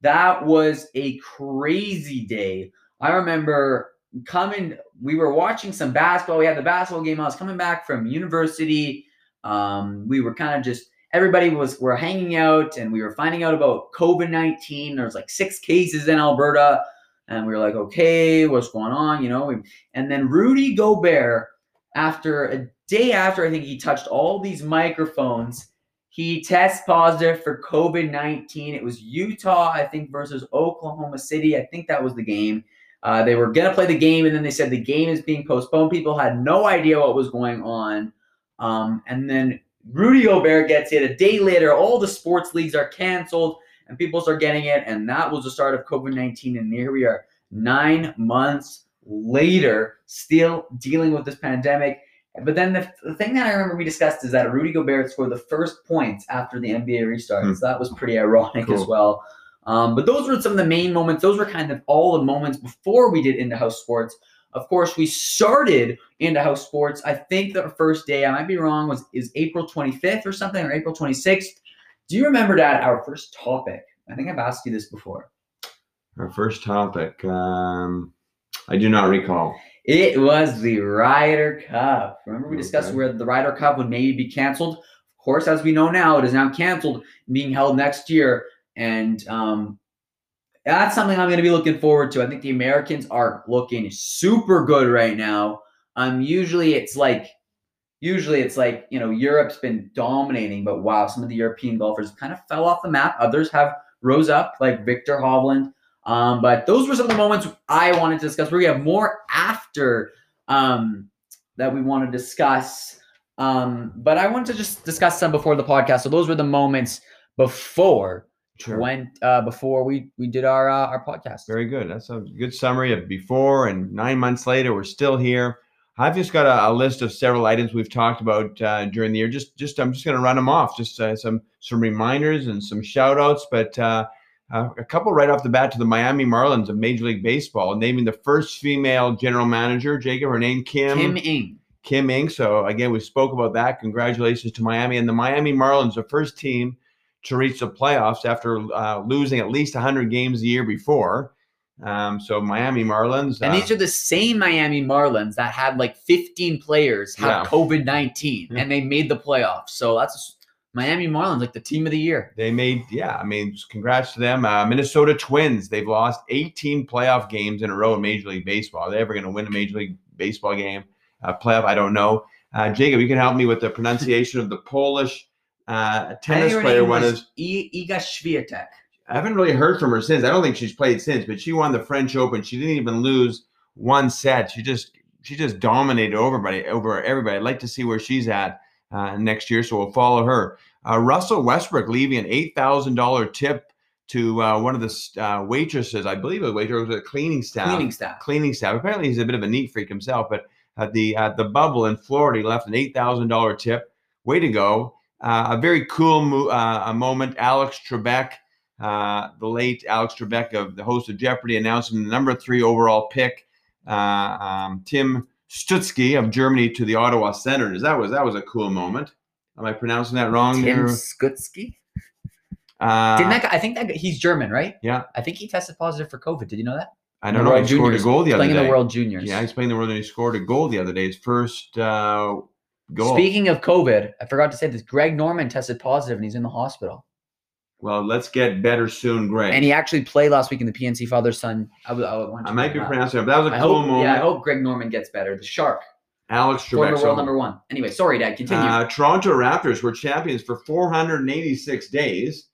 that was a crazy day. I remember coming, we were watching some basketball. We had the basketball game. I was coming back from university. Um, we were kind of just everybody was were hanging out and we were finding out about COVID-19. There was like six cases in Alberta. And we were like, okay, what's going on? You know, and then Rudy Gobert, after a day after I think he touched all these microphones, he tests positive for COVID 19. It was Utah, I think, versus Oklahoma City. I think that was the game. Uh, they were going to play the game, and then they said the game is being postponed. People had no idea what was going on. Um, and then Rudy Gobert gets it. A day later, all the sports leagues are canceled, and people start getting it. And that was the start of COVID 19. And here we are, nine months later, still dealing with this pandemic. But then the, the thing that I remember we discussed is that Rudy Gobert scored the first points after the NBA restarted. Hmm. So that was pretty ironic as well. Um, but those were some of the main moments. Those were kind of all the moments before we did Into House Sports. Of course, we started Into House Sports. I think the first day, I might be wrong, was is April 25th or something, or April 26th. Do you remember that our first topic? I think I've asked you this before. Our first topic. Um, I do not recall. It was the Ryder Cup. Remember, we discussed where the Ryder Cup would maybe be canceled. Of course, as we know now, it is now canceled, being held next year, and um, that's something I'm going to be looking forward to. I think the Americans are looking super good right now. Um, usually it's like, usually it's like you know Europe's been dominating, but wow, some of the European golfers kind of fell off the map. Others have rose up, like Viktor Hovland. Um, but those were some of the moments I wanted to discuss. We're gonna have more after um, that we want to discuss. Um, but I wanted to just discuss some before the podcast. So those were the moments before when uh, before we we did our uh, our podcast. Very good. That's a good summary of before and nine months later. We're still here. I've just got a, a list of several items we've talked about uh, during the year. Just, just I'm just going to run them off. Just uh, some some reminders and some shout outs. But uh, uh, a couple right off the bat to the Miami Marlins of Major League Baseball, naming the first female general manager. Jacob, her name Kim Kim Ng. Kim Ng. So again, we spoke about that. Congratulations to Miami and the Miami Marlins, the first team to reach the playoffs after uh, losing at least 100 games the year before. Um, so Miami Marlins. And uh, these are the same Miami Marlins that had like 15 players have Yeah. COVID 19 Yeah. and they made the playoffs. So that's Miami Marlins, like the team of the year. they made, yeah, I mean, congrats to them. Uh, Minnesota Twins, they've lost 18 playoff games in a row in Major League Baseball. Are they ever going to win a Major League Baseball game? Uh, playoff, I don't know. Uh, Jacob, you can help me with the pronunciation of the Polish uh, tennis player. One is Iga Swiatek. I haven't really heard from her since. I don't think she's played since, but she won the French Open. She didn't even lose one set. She just she just dominated over everybody. Over everybody. I'd like to see where she's at uh, next year, so we'll follow her. Uh, Russell Westbrook leaving an eight thousand dollar tip to uh, one of the uh, waitresses. I believe a waitress, it was a cleaning staff. Cleaning staff. Cleaning staff. Apparently, he's a bit of a neat freak himself. But at the at the bubble in Florida, he left an eight thousand dollar tip. Way to go! Uh, a very cool mo- uh, a moment. Alex Trebek uh, the late Alex Trebek of the host of Jeopardy announcing the number three overall pick, uh, um, Tim Stutzky of Germany to the Ottawa Senators. That was that was a cool moment. Am I pronouncing that wrong? Tim? Skutsky. Uh, Didn't that guy, I think that guy, he's German, right? Yeah. I think he tested positive for COVID. Did you know that? I don't know. He scored a goal the other Playing day. in the World Juniors. Yeah, he's playing the World and he scored a goal the other day. His first uh, goal. Speaking of COVID, I forgot to say this. Greg Norman tested positive and he's in the hospital. Well, let's get better soon, Greg. And he actually played last week in the PNC father son. I, would- I, I might be pronouncing it, but that was a I cool hope, moment. yeah, I hope Greg Norman gets better. The shark, Alex Trebek. former world number one. Anyway, sorry, Dad. Continue. Uh, Toronto Raptors were champions for 486 days.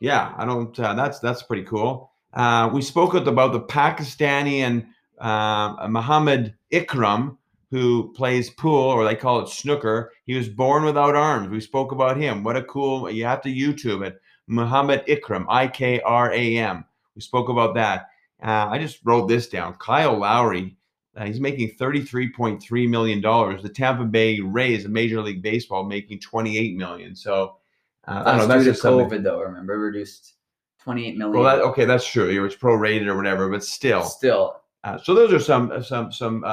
Yeah, I don't. Uh, that's that's pretty cool. Uh, we spoke about the Pakistani and uh, Muhammad Ikram, who plays pool or they call it snooker. He was born without arms. We spoke about him. What a cool! You have to YouTube it. Muhammad Ikram, I K R A M. We spoke about that. Uh, I just wrote this down. Kyle Lowry, uh, he's making $33.3 million. The Tampa Bay Rays of Major League Baseball making 28 million. So, uh, I don't know. That's due just to something. COVID, though. Remember, reduced 28 million. Well, that, okay, that's true. It was prorated or whatever, but still. Still, Uh, so those are some some some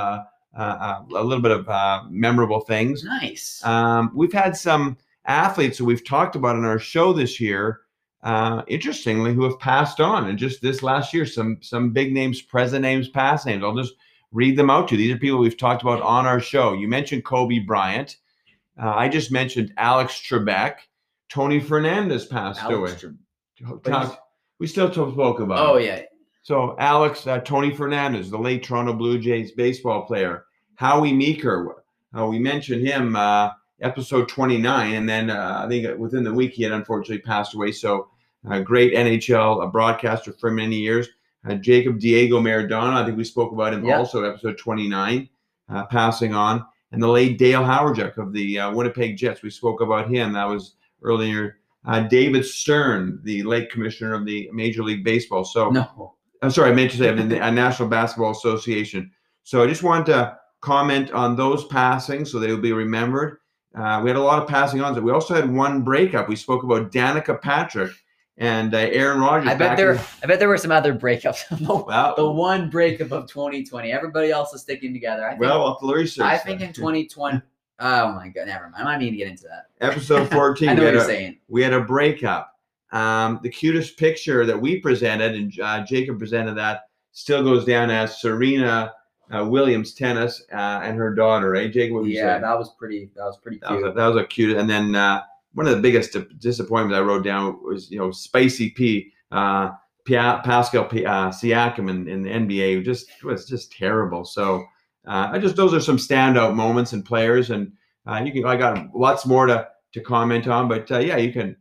uh, uh, a little bit of uh, memorable things. nice. Um, we've had some athletes who we've talked about in our show this year, uh, interestingly, who have passed on. And just this last year, some some big names, present names, past names. I'll just read them out to you. These are people we've talked about on our show. You mentioned Kobe Bryant. Uh, I just mentioned Alex Trebek. Tony Fernandez passed Alex away. We still spoke about. Oh yeah, So Alex, uh, Tony Fernandez, the late Toronto Blue Jays baseball player, Howie Meeker, uh, we mentioned him uh, episode 29, and then uh, I think within the week he had unfortunately passed away. So uh, great NHL broadcaster for many years. Uh, Jacob Diego Maradona, I think we spoke about him Yeah. also episode 29, uh, passing on, and the late Dale Hawerchuk of the uh, Winnipeg Jets. We spoke about him. That was earlier. Uh, David Stern, the late commissioner of the Major League Baseball. So no. I'm sorry, I meant to say I'm in the National Basketball Association. So I just wanted to comment on those passings so they will be remembered. Uh, we had a lot of passing on. We also had one breakup. We spoke about Danica Patrick and uh, Aaron Rodgers. I bet there. in- I bet there were some other breakups. the well, one breakup of 2020. Everybody else is sticking together. I think. well, have to research. I think in 2020. Oh my god, never mind. I'm not even get into that. episode 14, I know what you're a, saying. we had a breakup. Um, the cutest picture that we presented, and uh, Jacob presented that, still goes down as Serena uh, Williams tennis uh, and her daughter. Eh, Jacob? What would you Yeah, that was pretty. That was pretty That was, a, that was a cute. And then uh, one of the biggest disappointments I wrote down was, you know, Spicy P, uh, Pascal P, uh, Siakam in, in the NBA, just was just terrible. So uh, I just those are some standout moments and players, and uh, you can I got lots more to to comment on, but uh, yeah, you can.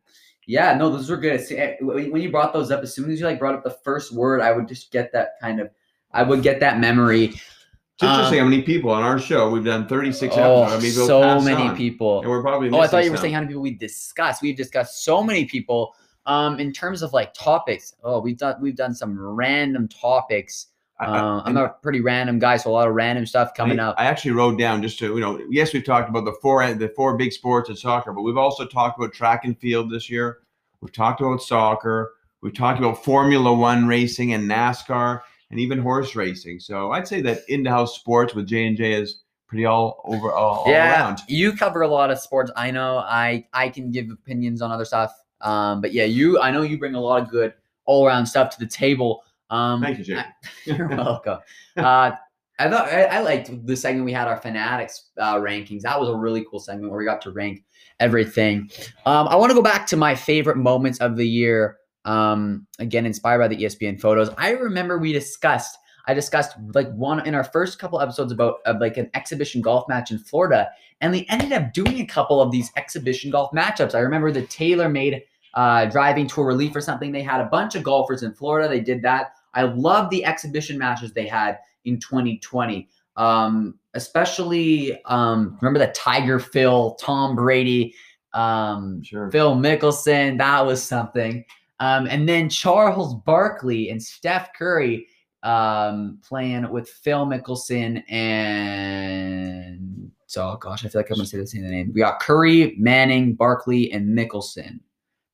Yeah, no, those were good. Eh, When you brought those up, as soon as you like brought up the first word, I would just get that kind of. I would get that memory. It's interesting Um, how many people on our show we've done 36 Oh, episodes. I mean, so many on, people. and we're probably. Oh, I thought you were some. saying how many people we discussed. We've discussed so many people. Um, in terms of like topics, oh, we've done we've done some random topics. I- I- Uh, I'm a pretty random guy, so a lot of random stuff coming I, up. I actually wrote down just to you know, yes, we've talked about the four the four big sports in soccer, but we've also talked about track and field this year. We've talked about soccer. We've talked about Formula One racing and NASCAR and even horse racing. So I'd say that in-house sports with J and J is pretty all over all, all yeah, around. you cover a lot of sports. I know. I I can give opinions on other stuff. Um, but yeah, you. I know you bring a lot of good all around stuff to the table. Um, Thank you, Jake. You're welcome. Uh, I thought I, I liked the segment we had our fanatics uh, rankings. That was a really cool segment where we got to rank everything. Um, I want to go back to my favorite moments of the year. Um, again, inspired by the ESPN photos. I remember we discussed. I discussed like one in our first couple episodes about uh, like an exhibition golf match in Florida, and they ended up doing a couple of these exhibition golf matchups. I remember the TaylorMade uh, driving tour relief or something. They had a bunch of golfers in Florida. They did that. I love the exhibition matches they had in 2020. Um, especially um, remember the Tiger Phil, Tom Brady, um, Sure. Phil Mickelson. That was something. Um, and then Charles Barkley and Steph Curry um, playing with Phil Mickelson and so oh gosh, I feel like I'm gonna say the same name. We got Curry, Manning, Barkley, and Mickelson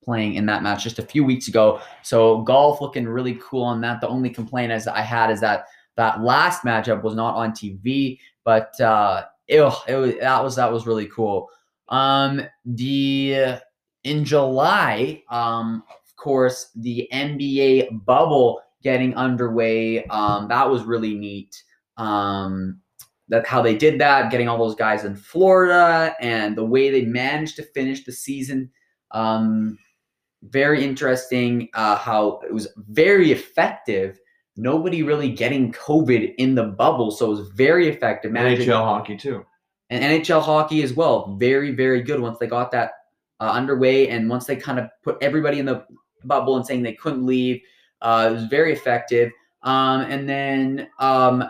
playing in that match just a few weeks ago. So golf looking really cool on that. The only complaint as I had is that that last matchup was not on TV, but uh, ew, it was that was that was really cool. Um, the in July, um, of course, the NBA bubble getting underway. Um, that was really neat. Um, that how they did that, getting all those guys in Florida, and the way they managed to finish the season. Um, very interesting. Uh, how it was very effective. Nobody really getting COVID in the bubble, so it was very effective. Managing NHL hockey too. and NHL hockey as well. Very, very good once they got that uh, underway and once they kind of put everybody in the bubble and saying they couldn't leave. Uh, it was very effective. Um, and then um,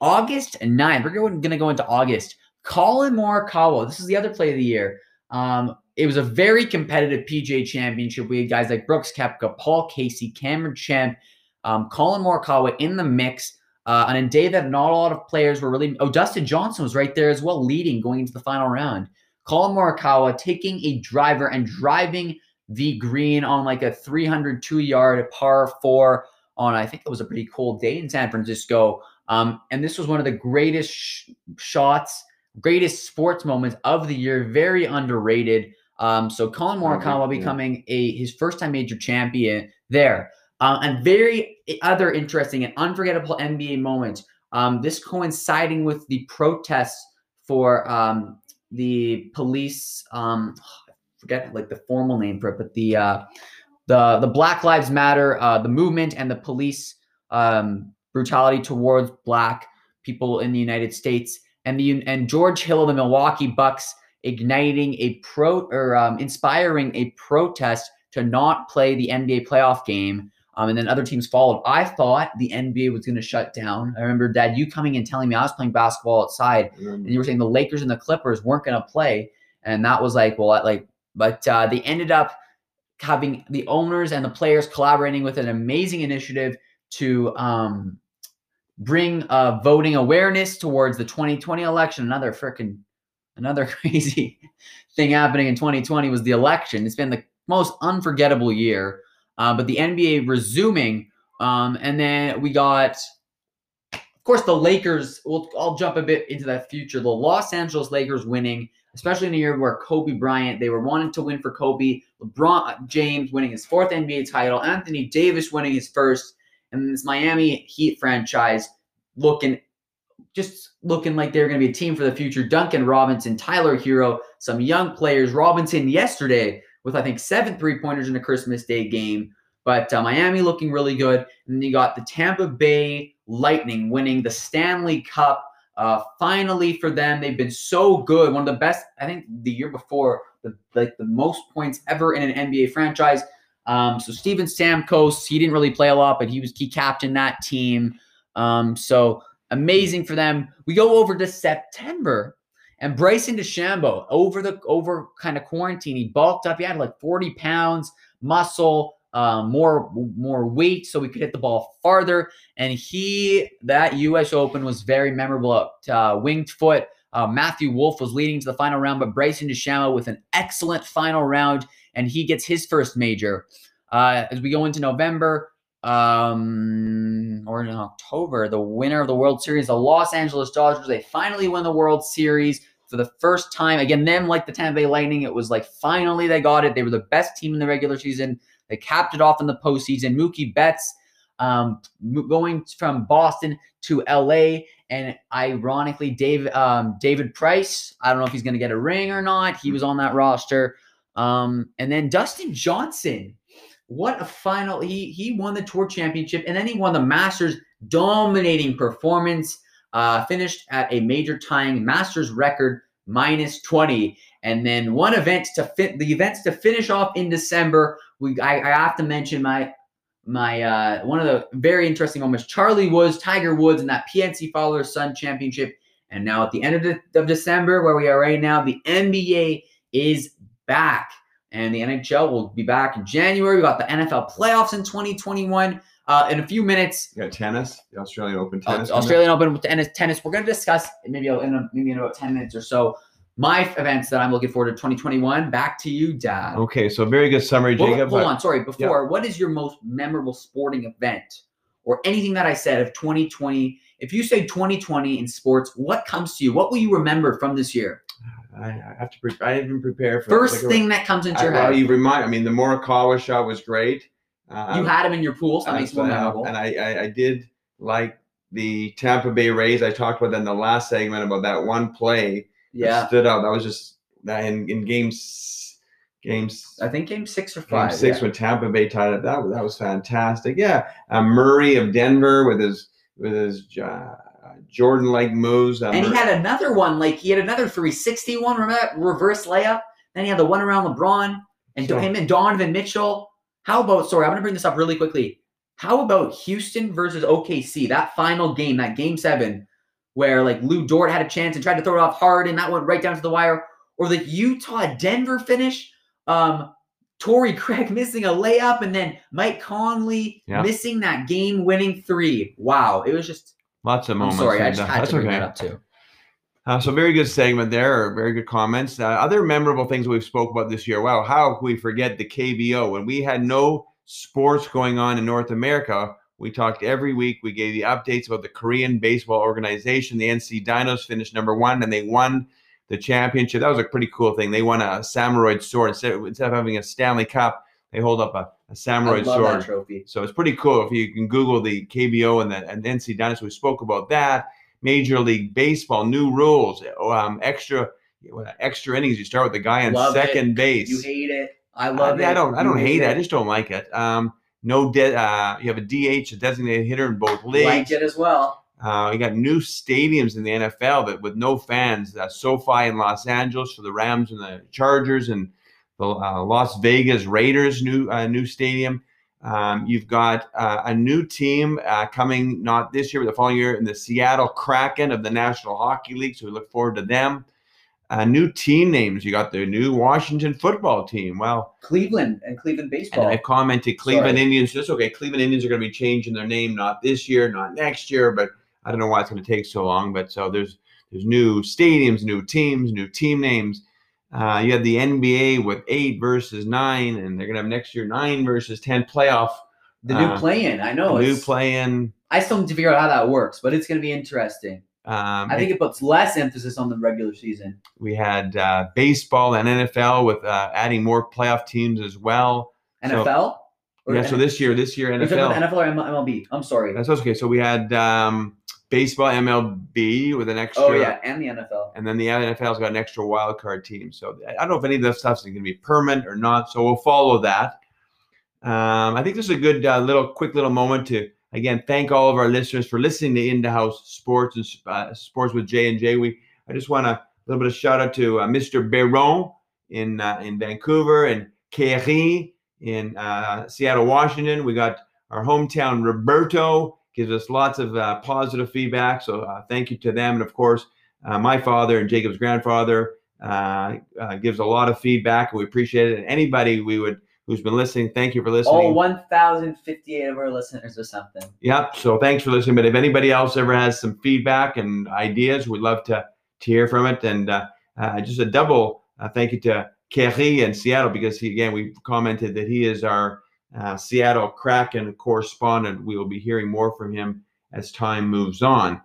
August 9th, we're going to go into August. Collin Morikawa, this is the other play of the year. Um, it was a very competitive PGA championship. We had guys like Brooks Koepka, Paul Casey, Cameron Champ, um, Collin Morikawa in the mix. Uh, on a day that not a lot of players were really. Oh, Dustin Johnson was right there as well, leading going into the final round. Collin Morikawa taking a driver and driving the green on like a 302 yard par four on, I think it was a pretty cold day in San Francisco. Um, and this was one of the greatest sh- shots, greatest sports moments of the year. Very underrated. Um, so Collin agree, Morikawa yeah. becoming a his first time major champion there. Uh, and very other interesting and unforgettable NBA moments. Um, this coinciding with the protests for um, the police. Um, forget like the formal name for it, but the uh, the the Black Lives Matter, uh, the movement, and the police um, brutality towards Black people in the United States, and the and George Hill of the Milwaukee Bucks igniting a pro or um, inspiring a protest to not play the NBA playoff game. Um, and then other teams followed. I thought the NBA was going to shut down. I remember, Dad, you coming and telling me I was playing basketball outside, and you were saying the Lakers and the Clippers weren't going to play, and that was like, well, like, but uh, they ended up having the owners and the players collaborating with an amazing initiative to um, bring uh, voting awareness towards the 2020 election. Another freaking, another crazy thing happening in 2020 was the election. It's been the most unforgettable year. Uh, but the NBA resuming, um, and then we got, of course, the Lakers. We'll I'll jump a bit into that future. The Los Angeles Lakers winning, especially in a year where Kobe Bryant. They were wanting to win for Kobe. LeBron James winning his fourth NBA title. Anthony Davis winning his first, and this Miami Heat franchise looking just looking like they're going to be a team for the future. Duncan Robinson, Tyler Herro, some young players. Robinson yesterday with I think seven three pointers in a Christmas Day game. But uh, Miami looking really good, and you got the Tampa Bay Lightning winning the Stanley Cup. Uh, finally for them, they've been so good. One of the best, I think, the year before, the like the most points ever in an NBA franchise. Um, so Steven Stamkos, he didn't really play a lot, but he was key captain that team. Um, so amazing for them. We go over to September, and Bryson DeChambeau over the over kind of quarantine, he bulked up. He had like 40 pounds, muscle, um, more more weight, so we could hit the ball farther. And he that U.S. Open was very memorable. Uh, winged foot. Uh, Matthew Wolff was leading to the final round, but Bryson DeChambeau with an excellent final round, and he gets his first major. Uh, as we go into November, um, or in October, the winner of the World Series, the Los Angeles Dodgers, they finally win the World Series for the first time. Again, them like the Tampa Bay Lightning, it was like finally they got it. They were the best team in the regular season. They capped it off in the postseason. Mookie Betts um, going from Boston to LA, and ironically, Dave um, David Price. I don't know if he's going to get a ring or not. He was on that roster. Um, and then Dustin Johnson what a final! He he won the tour championship and then he won the Masters, dominating performance. Uh, finished at a major tying Masters record minus 20. And then one event to fit the events to finish off in December. We I, I have to mention my my uh, one of the very interesting moments. Charlie Woods, Tiger Woods, and that PNC Father Son Championship. And now at the end of, the, of December, where we are right now, the NBA is back and the NHL will be back in January. We got the NFL playoffs in 2021. Uh, in a few minutes, got tennis, the Australian Open uh, tennis. Uh, Australian Open with tennis. Tennis. We're going to discuss maybe in a, maybe in about 10 minutes or so my events that I'm looking forward to 2021. Back to you, Dad. Okay, so very good summary, Jacob. Hold, hold on, sorry. Before, yeah. what is your most memorable sporting event or anything that I said of 2020? If you say 2020 in sports, what comes to you? What will you remember from this year? I, I have to. Pre- I didn't prepare for first like, thing that comes into your I, head. Well, you remind. I mean, the Morikawa shot was great. Um, you had him in your pool, so that makes more memorable. And I, I, I did like the Tampa Bay Rays. I talked about that in the last segment about that one play. Yeah, stood out. That was just that in, in games games. I think game six or five. Game six yeah. when Tampa Bay tied it. That was that was fantastic. Yeah, uh, Murray of Denver with his with his uh, Jordan like moves. and he had another one, like he had another 360 one, remember that reverse layup? Then he had the one around LeBron and him and Donovan Mitchell. How about, sorry, I'm going to bring this up really quickly. How about Houston versus OKC, that final game, that game seven, where like Lu Dort had a chance and tried to throw it off hard and that went right down to the wire? Or the Utah Denver finish? Um, Torrey Craig missing a layup and then Mike Conley yeah. missing that game winning three. Wow. It was just Lots of moments. I'm sorry, I just had to bring okay. that up too. Uh, so very good segment there, very good comments. Uh, other memorable things we've spoke about this year. Wow, how could we forget the KBO? When we had no sports going on in North America, we talked every week. We gave the updates about the Korean baseball organization. The NC Dinos finished number one, and they won the championship. That was a pretty cool thing. They won a samurai sword instead, instead of having a Stanley Cup. They hold up a a samurai sword trophy. So it's pretty cool. If you can Google the KBO and the and NC Dynasty, we spoke about that. Major League Baseball, new rules, um, extra extra innings. You start with the guy on love second it. base. You hate it. I love I, it. I don't. I don't hate it. it. I just don't like it. Um, no, de- uh, you have a DH, a designated hitter in both leagues. Like it as well. Uh, you got new stadiums in the NFL that with no fans. Uh, SoFi in Los Angeles for the Rams and the Chargers, and the uh, Las Vegas Raiders new uh, new stadium. Um, you've got uh, a new team uh, coming not this year but the following year in the Seattle Kraken of the National Hockey League. So we look forward to them. Uh, new team names. You got the new Washington football team. Well, Cleveland and Cleveland baseball. And I commented Cleveland Sorry. Indians. Just okay. Cleveland Indians are going to be changing their name not this year, not next year, but I don't know why it's going to take so long, but so there's there's new stadiums, new teams, new team names. Uh, you have the NBA with eight versus nine, and they're gonna have next year nine versus ten playoff. The new Uh, play-in, I know. new play-in. I still need to figure out how that works, but it's to be interesting. Um, I think it puts less emphasis on the regular season. we had uh, baseball and NFL with uh, adding more playoff teams as well. NFL? Or yeah, so this year, this year Are you talking about NFL. NFL or MLB? I'm sorry. That's okay. So we had um, baseball, MLB with an extra. oh yeah, and the NFL. And then the NFL's got an extra wild card team. So I don't know if any of this stuff's going to be permanent or not. So we'll follow that. Um, I think this is a good uh, little, quick little moment to again thank all of our listeners for listening to In the House Sports and uh, Sports with J and J. We I just want a little bit of shout out to uh, Mr. Beron in uh, in Vancouver and Kerry in uh, Seattle, Washington. We got our hometown Roberto gives us lots of uh, positive feedback. So uh, thank you to them, and of course uh, my father and Jacob's grandfather uh, uh, gives a lot of feedback. and We appreciate it. And anybody we would who's been listening, thank you for listening. All 1,058 of our listeners or something. Yep. So thanks for listening. But if anybody else ever has some feedback and ideas, we'd love to to hear from it. And uh, uh, just a double uh, thank you to Kerry in Seattle because he again we commented that he is our uh, Seattle Kraken correspondent. We will be hearing more from him as time moves on,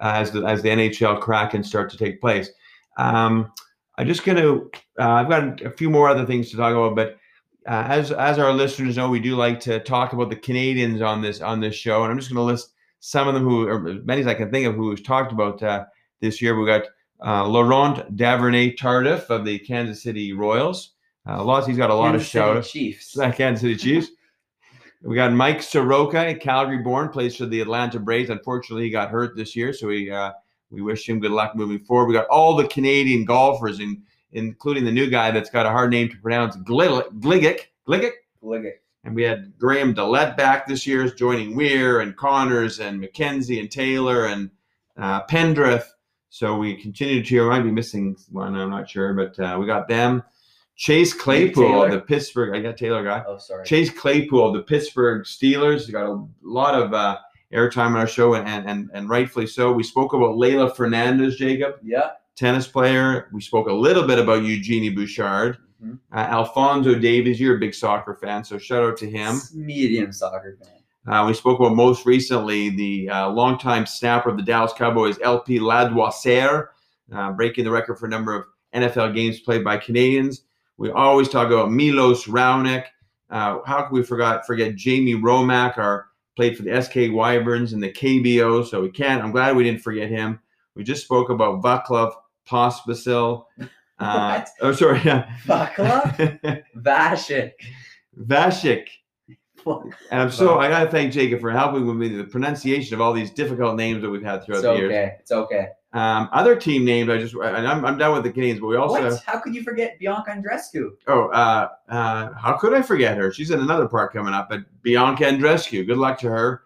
uh, as the as the NHL Kraken start to take place. Um, I'm just going to. Uh, I've got a few more other things to talk about, but uh, as as our listeners know, we do like to talk about the Canadians on this on this show, and I'm just going to list some of them who, or many as I can think of, who was talked about uh, this year. We got uh, Laurent Duvernay Tardif of the Kansas City Royals. Uh. He's got a lot Kansas of shout outs. Chiefs. Kansas City Chiefs. We got Mike Soroka, Calgary born, plays for the Atlanta Braves. Unfortunately, he got hurt this year, so we uh, we wish him good luck moving forward. We got all the Canadian golfers, in, including the new guy that's got a hard name to pronounce, Glig- Gligic. Gligic. And we had Graham DeLaet back this year, joining Weir and Conners and McKenzie and Taylor and uh, Pendrith. So we continue to. I might be missing one, I'm not sure, but uh, we got them. Chase Claypool of the Pittsburgh. I got Taylor guy. Oh, sorry. Chase Claypool of the Pittsburgh Steelers. Got a lot of uh, airtime on our show, and, and and rightfully so. We spoke about Leylah Fernandez, Jacob, Yeah. tennis player. We spoke a little bit about Eugenie Bouchard. Mhm. Uh, Alfonso Davies, you're a big soccer fan, so shout out to him. Medium soccer fan. Uh, we spoke about most recently the uh, longtime snapper of the Dallas Cowboys, LP Ladouceur, uh, breaking the record for a number of NFL games played by Canadians. We always talk about Milos Raonic. Uh, how can we forget forget Jamie Romak, our played for the SK Wyverns and the KBO? So we can't. I'm glad we didn't forget him. We just spoke about Vaclav Pospisil. Uh, oh, sorry. Yeah. Vaclav? Vasek. Vasek. And I'm so I gotta thank Jacob for helping with me the pronunciation of all these difficult names that we've had throughout It's the years. okay. It's okay. Um, other team names, I just and I'm, I'm done with the Canadians, but we also what? How could you forget Bianca Andreescu? oh uh, uh, how could I forget her? She's in another part coming up, but Bianca Andreescu. Good luck to her.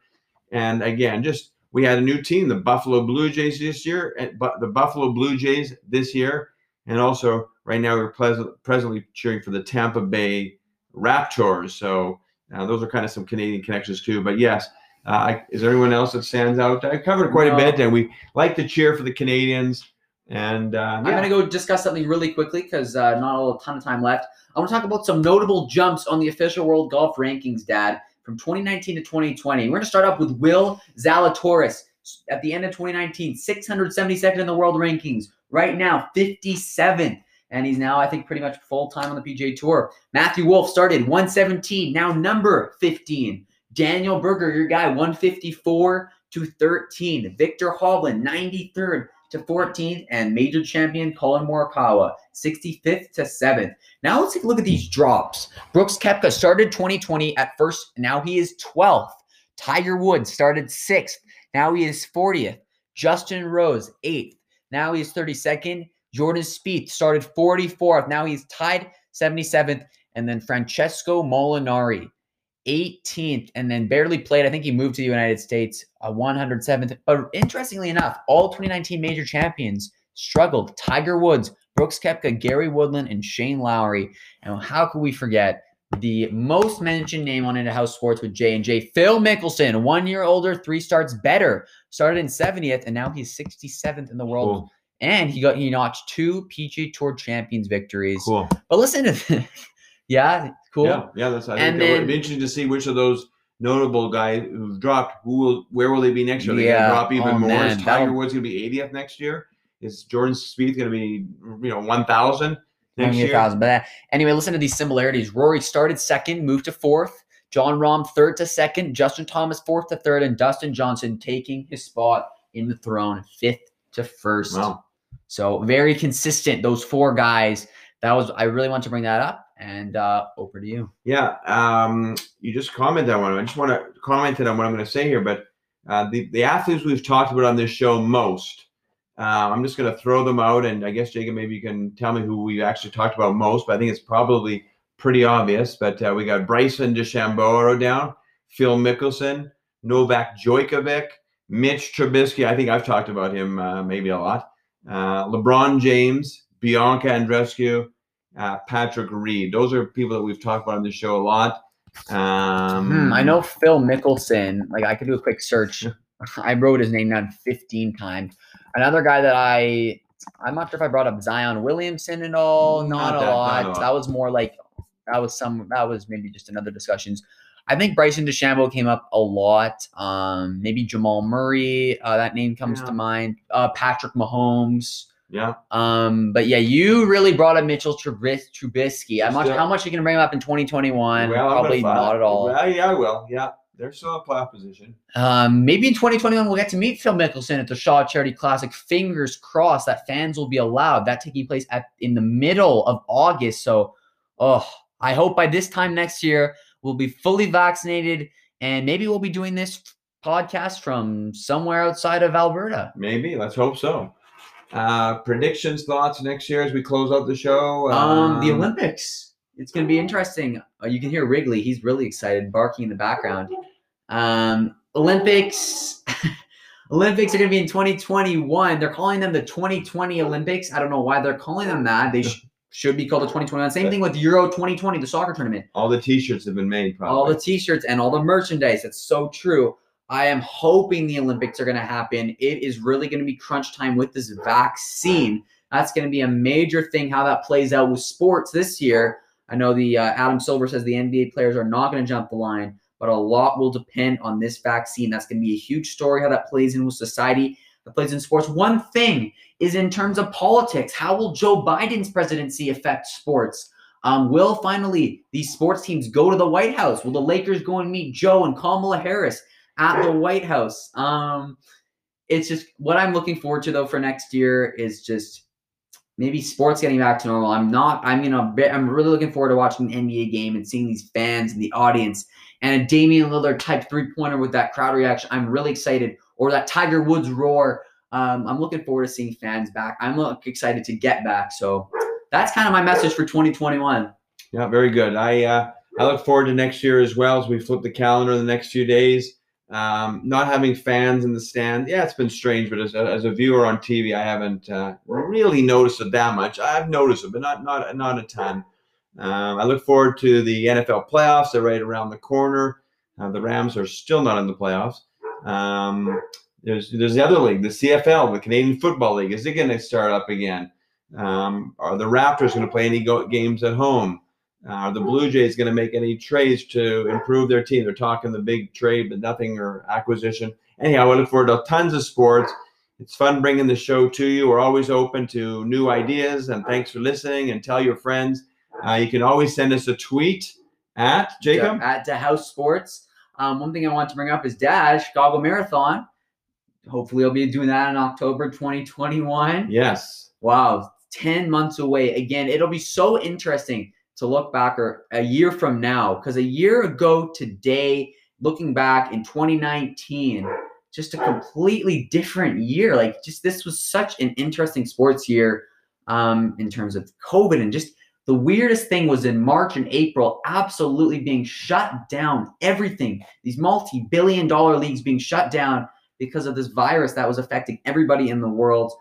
And again, just we had a new team, the Buffalo Blue Jays this year, and but the Buffalo Blue Jays this year, and also right now we're pleasant, presently cheering for the Tampa Bay Raptors. So uh, those are kind of some Canadian connections too. But yes, uh, is there anyone else that stands out? I covered quite No. a bit, and we like to cheer for the Canadians. And uh, I'm yeah. gonna go discuss something really quickly because uh, not a ton of time left. I want to talk about some notable jumps on the official World Golf Rankings, Dad, from 2019 to 2020. We're gonna start off with Will Zalatoris at the end of 2019, 672nd in the world rankings. Right now, 57th, and he's now I think pretty much full time on the PGA Tour. Matthew Wolff started 117, now number 15. Daniel Berger, your guy, 154 to 13. Viktor Hovland, 93rd to 14th, and major champion Collin Morikawa, 65th to 7th. Now let's take a look at these drops. Brooks Koepka started 2020 at first, now he is 12th. Tiger Woods started 6th, now he is 40th. Justin Rose, 8th, now he is 32nd. Jordan Spieth started 44th, now he's tied 77th. And then Francesco Molinari, 18th, and then barely played. I think he moved to the United States, uh, 107th. But interestingly enough, all 2019 major champions struggled. Tiger Woods, Brooks Koepka, Gary Woodland, and Shane Lowry. And how could we forget the most mentioned name on Into House Sports with J and J, Phil Mickelson, one year older, three starts better. Started in 70th, and now he's 67th in the world. Cool. And he got he notched two PGA Tour Champions victories. Cool. But listen to this. yeah, cool. Yeah, yeah. That's. I And think it would be interesting to see which of those notable guys who've dropped. Who will? Where will they be next year? Are they Yeah, going to drop even oh, more? man, Is Tiger Woods going to be 80th next year? Is Jordan Spieth going to be you know 1,000 next year? thousand. But anyway, listen to these similarities. Rory started second, moved to fourth. Jon Rahm third to second. Justin Thomas fourth to third, and Dustin Johnson taking his spot in the throne, fifth to first. Wow. So very consistent. Those four guys. That was. I really want to bring that up. And uh, over to you. Yeah, um, you just commented on one. I just want to comment on what I'm going to say here, but uh, the the athletes we've talked about on this show most, uh, I'm just going to throw them out, and I guess Jacob, maybe you can tell me who we actually talked about most. But I think it's probably pretty obvious. But uh, we got Bryson DeChambeau down, Phil Mickelson, Novak Djokovic, Mitch Trubisky. I think I've talked about him uh, maybe a lot. Uh, LeBron James, Bianca Andreescu, uh, Patrick Reed. Those are people that we've talked about on the show a lot. Um, Hmm, I know Phil Mickelson. Like I could do a quick search. I wrote his name down 15 times. Another guy that I I'm not sure if I brought up Zion Williamson at all. Not, Not a that- not a lot. lot. That was more like that was some that was maybe just another discussions. I think Bryson DeChambeau came up a lot. Um, maybe Jamal Murray, uh, that name comes Yeah. to mind. Uh, Patrick Mahomes. Yeah, Um, but yeah, you really brought up Mitchell Trubis- Trubisky. I'm not Still- how much are you gonna bring him up in 2021? Well, Probably not at all. Well, yeah, I will. Yeah, they're still in playoff position. Um, maybe in 2021 we'll get to meet Phil Mickelson at the Shaw Charity Classic. Fingers crossed that fans will be allowed. That taking place at in the middle of August. So, oh, I hope by this time next year we'll be fully vaccinated, and maybe we'll be doing this podcast from somewhere outside of Alberta. Maybe. Let's hope so. Uh, predictions, thoughts next year as we close out the show. Um, the Olympics. It's going to be interesting. Uh, you can hear Wrigley; he's really excited, barking in the background. Um, Olympics. Olympics are going to be in 2021. They're calling them the 2020 Olympics. I don't know why they're calling them that. They sh- should be called the 2021. Same thing with Euro 2020, the soccer tournament. All the T-shirts have been made. Probably. All the T-shirts and all the merchandise. That's so true. I am hoping the Olympics are going to happen. It is really going to be crunch time with this vaccine. That's going to be a major thing. How that plays out with sports this year. I know the uh, Adam Silver says the NBA players are not going to jump the line, but a lot will depend on this vaccine. That's going to be a huge story. How that plays in with society, that plays in sports. One thing is in terms of politics. How will Joe Biden's presidency affect sports? Um, will finally these sports teams go to the White House? Will the Lakers go and meet Joe and Kamala Harris at the White House? Um, it's just what I'm looking forward to though for next year is just maybe sports getting back to normal. I'm not. I'm you know I'm really looking forward to watching an NBA game and seeing these fans and the audience and a Damian Lillard type three pointer with that crowd reaction. I'm really excited. Or that Tiger Woods roar. Um, I'm looking forward to seeing fans back. I'm excited to get back. So that's kind of my message for 2021. Yeah, very good. I uh, I look forward to next year as well as we flip the calendar in the next few days. Um, not having fans in the stand, yeah, it's been strange. But as a, as a viewer on TV, I haven't uh, really noticed it that much. I've noticed it, but not not not a ton. Um, I look forward to the NFL playoffs. They're right around the corner. Uh, the Rams are still not in the playoffs. Um, there's there's the other league, the CFL, the Canadian Football League. Is it going to start up again? Um, are the Raptors going to play any go- games at home? Uh, are the Blue Jays going to make any trades to improve their team? They're talking the big trade, but nothing or acquisition. Anyhow, I look forward to tons of sports. It's fun bringing the show to you. We're always open to new ideas, and thanks for listening. And tell your friends. Uh, you can always send us a tweet at Jacob. at the House Sports. Um, one thing I want to bring up is Dash Chicago Marathon. Hopefully, I'll be doing that in October 2021. Yes. Wow, 10 months away. Again, it'll be so interesting to look back or a year from now because a year ago today, looking back in 2019, just a completely different year. Like, just this was such an interesting sports year um, in terms of COVID and just the weirdest thing was in March and April, absolutely being shut down. Everything, these multi billion dollar leagues being shut down because of this virus that was affecting everybody in the world.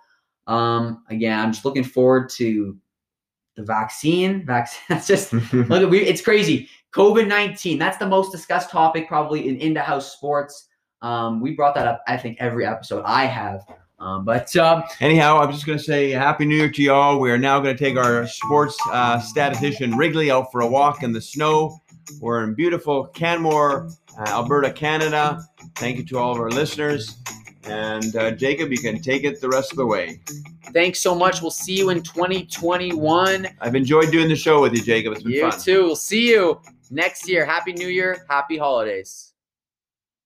Um, again, I'm just looking forward to the vaccine. Vaccine. That's just look. We, it's crazy. COVID nineteen. That's the most discussed topic probably in in the house sports. Um, we brought that up. I think every episode I have. Um, but um, Anyhow, I'm just going to say Happy New Year to y'all. We are now going to take our sports uh, statistician Wrigley out for a walk in the snow. We're in beautiful Canmore, uh, Alberta, Canada. Thank you to all of our listeners. And uh, Jacob, you can take it the rest of the way. thanks so much. We'll see you in 2021. I've enjoyed doing the show with you, Jacob. It's been You fun. too. We'll see you next year. Happy New Year. Happy holidays.